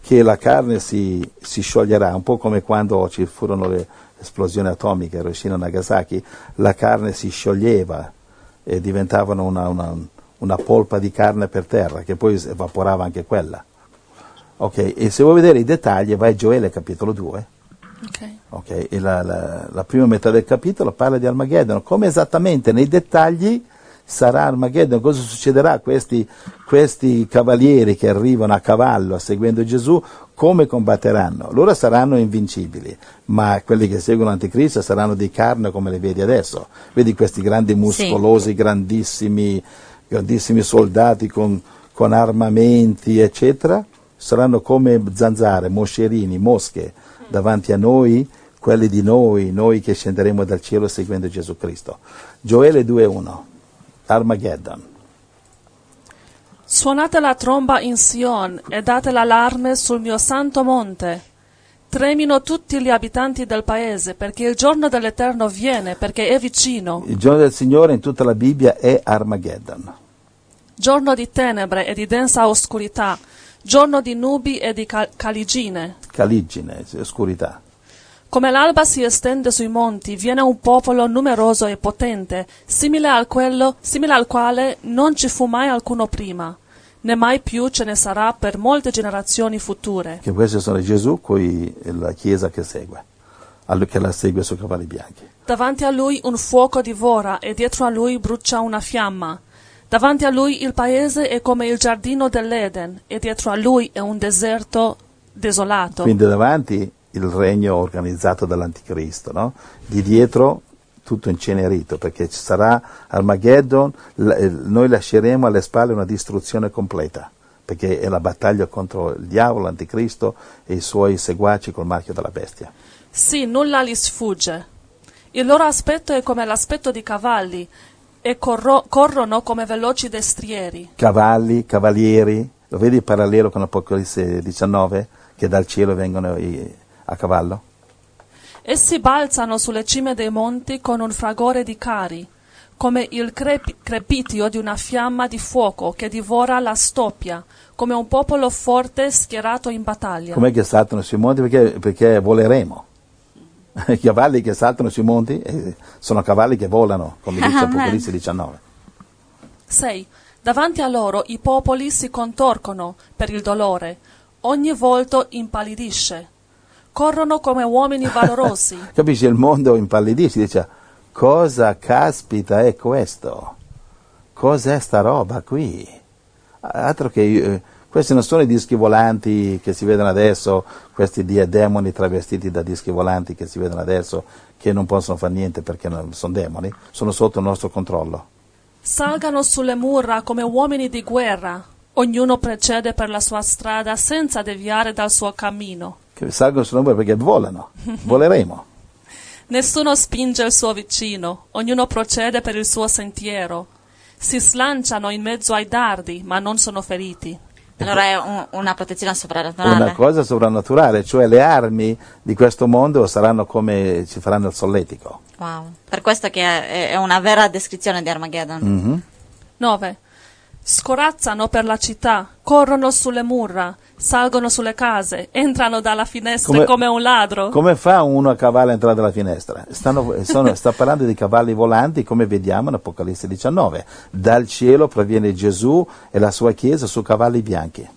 che la carne si, si scioglierà, un po' come quando ci furono le esplosioni atomiche a Hiroshima e Nagasaki, la carne si scioglieva e diventavano una, una- una polpa di carne per terra, che poi evaporava anche quella. Ok, e se vuoi vedere i dettagli vai a Gioele capitolo 2. Ok. Ok, e la, la- la prima metà del capitolo parla di Armageddon, come esattamente nei dettagli sarà Armageddon, cosa succederà a questi, questi cavalieri che arrivano a cavallo seguendo Gesù, come combatteranno? Loro saranno invincibili, ma quelli che seguono l'Anticristo saranno di carne come le vedi adesso. Vedi questi grandi muscolosi, grandissimi, grandissimi soldati con, con armamenti, eccetera, saranno come zanzare, moscerini, mosche davanti a noi, quelli di noi, noi che scenderemo dal cielo seguendo Gesù Cristo. Gioele 2.1, Armageddon. Suonate la tromba in Sion e date l'allarme sul mio santo monte. Tremino tutti gli abitanti del paese, perché il giorno dell'Eterno viene, perché è vicino. Il giorno del Signore in tutta la Bibbia è Armageddon. Giorno di tenebre e di densa oscurità, giorno di nubi e di cal- caligine. Caligine, oscurità. Come l'alba si estende sui monti, viene un popolo numeroso e potente, simile al, quello, simile al quale non ci fu mai alcuno prima, né mai più ce ne sarà per molte generazioni future. Che questo sono Gesù con la Chiesa che segue, che la segue sui cavalli bianchi. Davanti a lui un fuoco divora e dietro a lui brucia una fiamma. Davanti a lui il paese è come il giardino dell'Eden e dietro a lui è un deserto desolato. Quindi davanti il regno organizzato dall'anticristo, no? di dietro tutto incenerito, perché ci sarà Armageddon, eh, noi lasceremo alle spalle una distruzione completa, perché è la battaglia contro il diavolo, l'anticristo e i suoi seguaci col marchio della bestia. Sì, nulla gli sfugge. Il loro aspetto è come l'aspetto di cavalli e corro- corrono come veloci destrieri. Cavalli, cavalieri, lo vedi il parallelo con Apocalisse 19, che dal cielo vengono i- a cavallo? Essi balzano sulle cime dei monti con un fragore di cari, come il crepi- crepitio di una fiamma di fuoco che divora la stoppia, come un popolo forte schierato in battaglia. Com'è che saltano sui monti? Perché, perché voleremo. I cavalli che saltano sui monti eh, sono cavalli che volano, come dice. Apocalisse 19. 6. Davanti a loro i popoli si contorcono per il dolore, ogni volto impallidisce. Corrono come uomini valorosi. Capisci? Il mondo impallidisce, dice, cosa caspita è questo? Cos'è sta roba qui? Altro che... eh, questi non sono i dischi volanti che si vedono adesso, questi di- demoni travestiti da dischi volanti che si vedono adesso, che non possono fare niente perché non- sono demoni, sono sotto il nostro controllo. Salgano sulle mura come uomini di guerra. Ognuno procede per la sua strada senza deviare dal suo cammino. Che salgono sulla mura perché volano, voleremo. Nessuno spinge il suo vicino, ognuno procede per il suo sentiero. Si slanciano in mezzo ai dardi, ma non sono feriti. Allora è un- una protezione soprannaturale. Una cosa sovrannaturale, cioè le armi di questo mondo saranno come ci faranno il solletico. Wow. Per questo che è, è una vera descrizione di Armageddon. Mhm. 9. Scorazzano per la città, corrono sulle mura, salgono sulle case, entrano dalla finestra Come- come, un ladro. Come fa uno a cavallo a entrare dalla finestra? Stanno- sono- sta parlando di cavalli volanti come vediamo in Apocalisse 19. Dal cielo proviene Gesù e la sua chiesa su cavalli bianchi.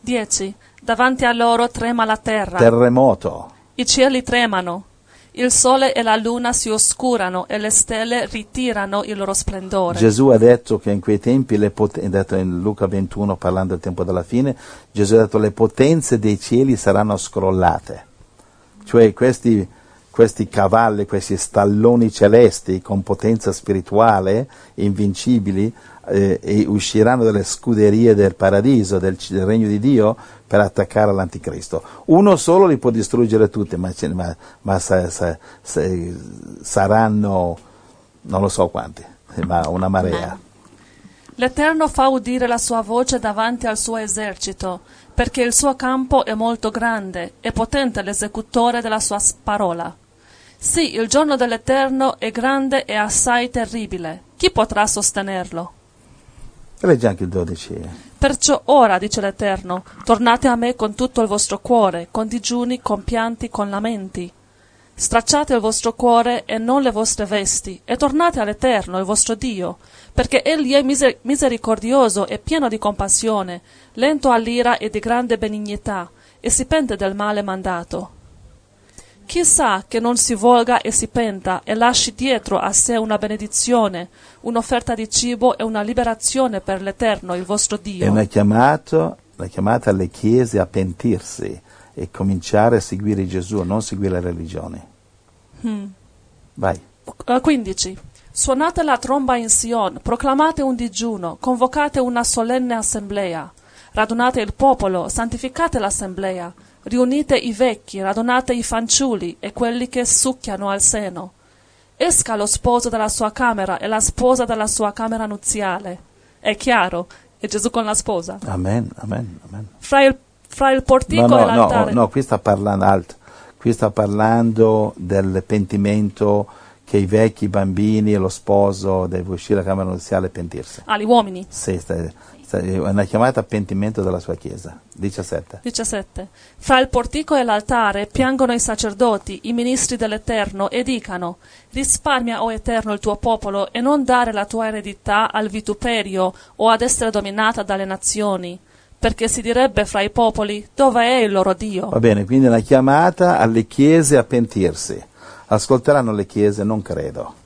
10. Davanti a loro trema la terra. Terremoto. I cieli tremano. Il sole e la luna si oscurano e le stelle ritirano il loro splendore. Gesù ha detto che in quei tempi, le pot- detto in Luca 21 parlando del tempo della fine, Gesù ha detto le potenze dei cieli saranno scrollate. Cioè questi, questi cavalli, questi stalloni celesti con potenza spirituale, invincibili, eh, e usciranno dalle scuderie del paradiso, del, del regno di Dio, per attaccare l'anticristo. Uno solo li può distruggere tutti, ma, ma- ma sa- sa- sa- saranno non lo so quanti, ma una marea. L'Eterno fa udire la sua voce davanti al suo esercito, perché il suo campo è molto grande e potente l'esecutore della sua parola. Sì, il giorno dell'Eterno è grande e assai terribile. Chi potrà sostenerlo? Leggi anche il 12. Perciò ora, dice l'Eterno, tornate a me con tutto il vostro cuore, con digiuni, con pianti, con lamenti. Stracciate il vostro cuore e non le vostre vesti, e tornate all'Eterno, il vostro Dio, perché Egli è miser- misericordioso e pieno di compassione, lento all'ira e di grande benignità, e si pente del male mandato. Chissà che non si volga e si penta e lasci dietro a sé una benedizione, un'offerta di cibo e una liberazione per l'Eterno, il vostro È Dio. una chiamata, una chiamata alle chiese a pentirsi e cominciare a seguire Gesù, non seguire le religioni. Vai. Eh, 15. Suonate la tromba in Sion, proclamate un digiuno, convocate una solenne assemblea, radunate il popolo, santificate l'assemblea, riunite i vecchi, radunate i fanciulli e quelli che succhiano al seno. Esca lo sposo dalla sua camera e la sposa dalla sua camera nuziale. È chiaro, è Gesù con la sposa. Amen, amen, amen. Fra il, fra il portico No, e no, no, l'altare. no, qui sta parlando alt- Qui sta parlando del pentimento che i vecchi, i bambini e lo sposo deve uscire dalla camera nuziale e pentirsi. Ah, gli uomini. Sì, sta- sta- è una chiamata a pentimento della sua chiesa. 17. 17. Fra il portico e l'altare piangono i sacerdoti, i ministri dell'Eterno, e dicano: Risparmia, o Eterno, il tuo popolo, e non dare la tua eredità al vituperio o ad essere dominata dalle nazioni. Perché si direbbe fra i popoli: Dove è il loro Dio? Va bene, quindi una chiamata alle chiese a pentirsi. Ascolteranno le chiese? Non credo.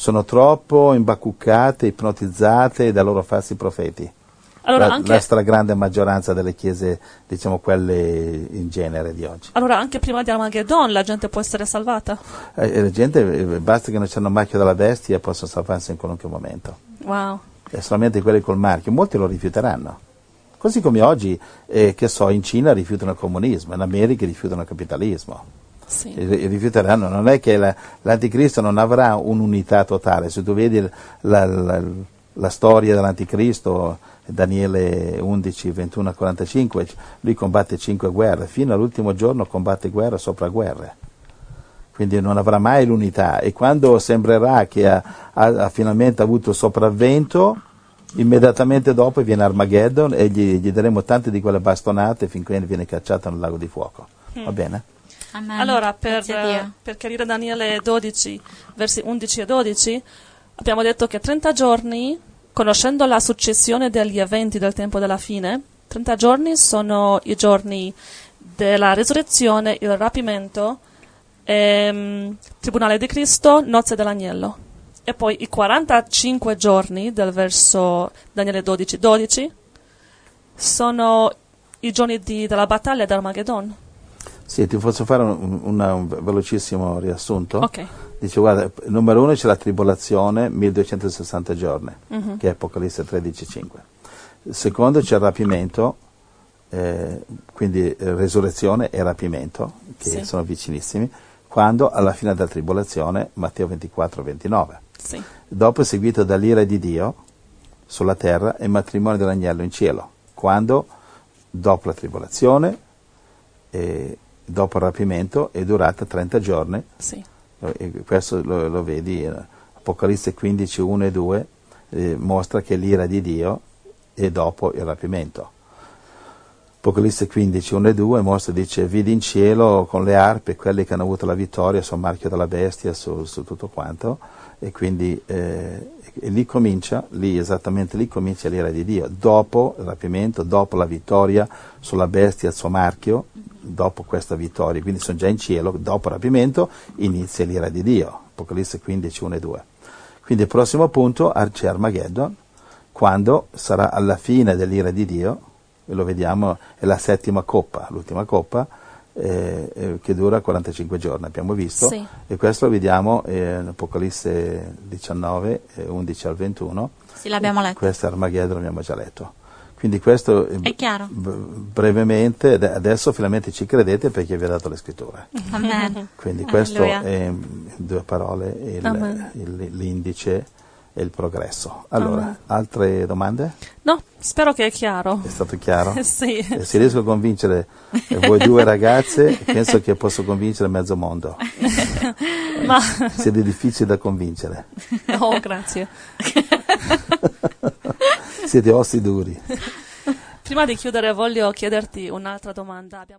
sono troppo imbacuccate, ipnotizzate dai loro falsi profeti. Allora la, anche, la stragrande maggioranza delle chiese, diciamo quelle in genere di oggi. allora anche prima di Armageddon la gente può essere salvata. Eh, e la gente, eh, basta che non c'hanno marchio della bestia possono salvarsi in qualunque momento. Wow. E solamente quelli col marchio, molti lo rifiuteranno. Così come oggi, eh, che so, in Cina rifiutano il comunismo, in America rifiutano il capitalismo. Sì. Rifiuteranno, non è che la- l'anticristo non avrà un'unità totale, se tu vedi la, la- la storia dell'anticristo, Daniele 11, 21 a 45, lui combatte cinque guerre, fino all'ultimo giorno combatte guerra sopra guerre. Quindi non avrà mai l'unità e quando sembrerà che ha, ha- ha finalmente avuto il sopravvento, immediatamente dopo viene Armageddon e gli, gli daremo tante di quelle bastonate finché viene cacciato nel lago di fuoco. Va bene? Amen. Allora, per, eh, per chiarire Daniele 12, versi 11 e 12, abbiamo detto che 30 giorni, conoscendo la successione degli eventi del tempo della fine, 30 giorni sono i giorni della resurrezione, il rapimento, ehm, tribunale di Cristo, nozze dell'agnello. E poi i 45 giorni del verso Daniele 12, 12 sono i giorni di- della battaglia di Armageddon. Sì, ti posso fare un, una- un velocissimo riassunto? Ok. Dice, guarda, numero uno c'è la tribolazione, 1260 giorni, Mhm. che è Apocalisse 13.5. Il secondo c'è il rapimento, eh, quindi eh, resurrezione e rapimento, che Sì. sono vicinissimi, quando alla fine della tribolazione, Matteo 24-29. Sì. Dopo è seguito dall'ira di Dio sulla terra e il matrimonio dell'agnello in cielo, quando dopo la tribolazione, e dopo il rapimento, è durata 30 giorni Sì. E questo lo, lo vedi, eh, Apocalisse 15, 1 e 2 eh, mostra che l'ira di Dio è dopo il rapimento. Apocalisse 15, 1 e 2 mostra, dice, vidi in cielo con le arpe quelli che hanno avuto la vittoria sul marchio della bestia, su, su tutto quanto, e quindi eh, e lì comincia, lì esattamente lì comincia l'ira di Dio, dopo il rapimento, dopo la vittoria sulla bestia, il suo marchio, dopo questa vittoria, quindi sono già in cielo, dopo il rapimento inizia l'ira di Dio, Apocalisse 15, 1 e 2. Quindi il prossimo punto c'è Armageddon, quando sarà alla fine dell'ira di Dio, e lo vediamo, è la settima coppa, l'ultima coppa, eh, eh, che dura 45 giorni, abbiamo visto, Sì. e questo lo vediamo eh, in Apocalisse 19, eh, 11 al 21. Sì, l'abbiamo letto. Questo è Armageddon, l'abbiamo già letto. Quindi questo eh, È chiaro. b- brevemente, ade- adesso finalmente ci credete perché vi ha dato le scritture. Amen. Quindi questo Alleluia. è in due parole il- il- l'indice e il progresso. Allora, Amen. altre domande? No, spero che è chiaro. È stato chiaro? sì. E se riesco a convincere eh, voi due ragazze, penso che posso convincere mezzo mondo. Ma Siete difficili da convincere. oh, grazie. Siete ossi duri. Prima di chiudere voglio chiederti un'altra domanda. Abbiamo-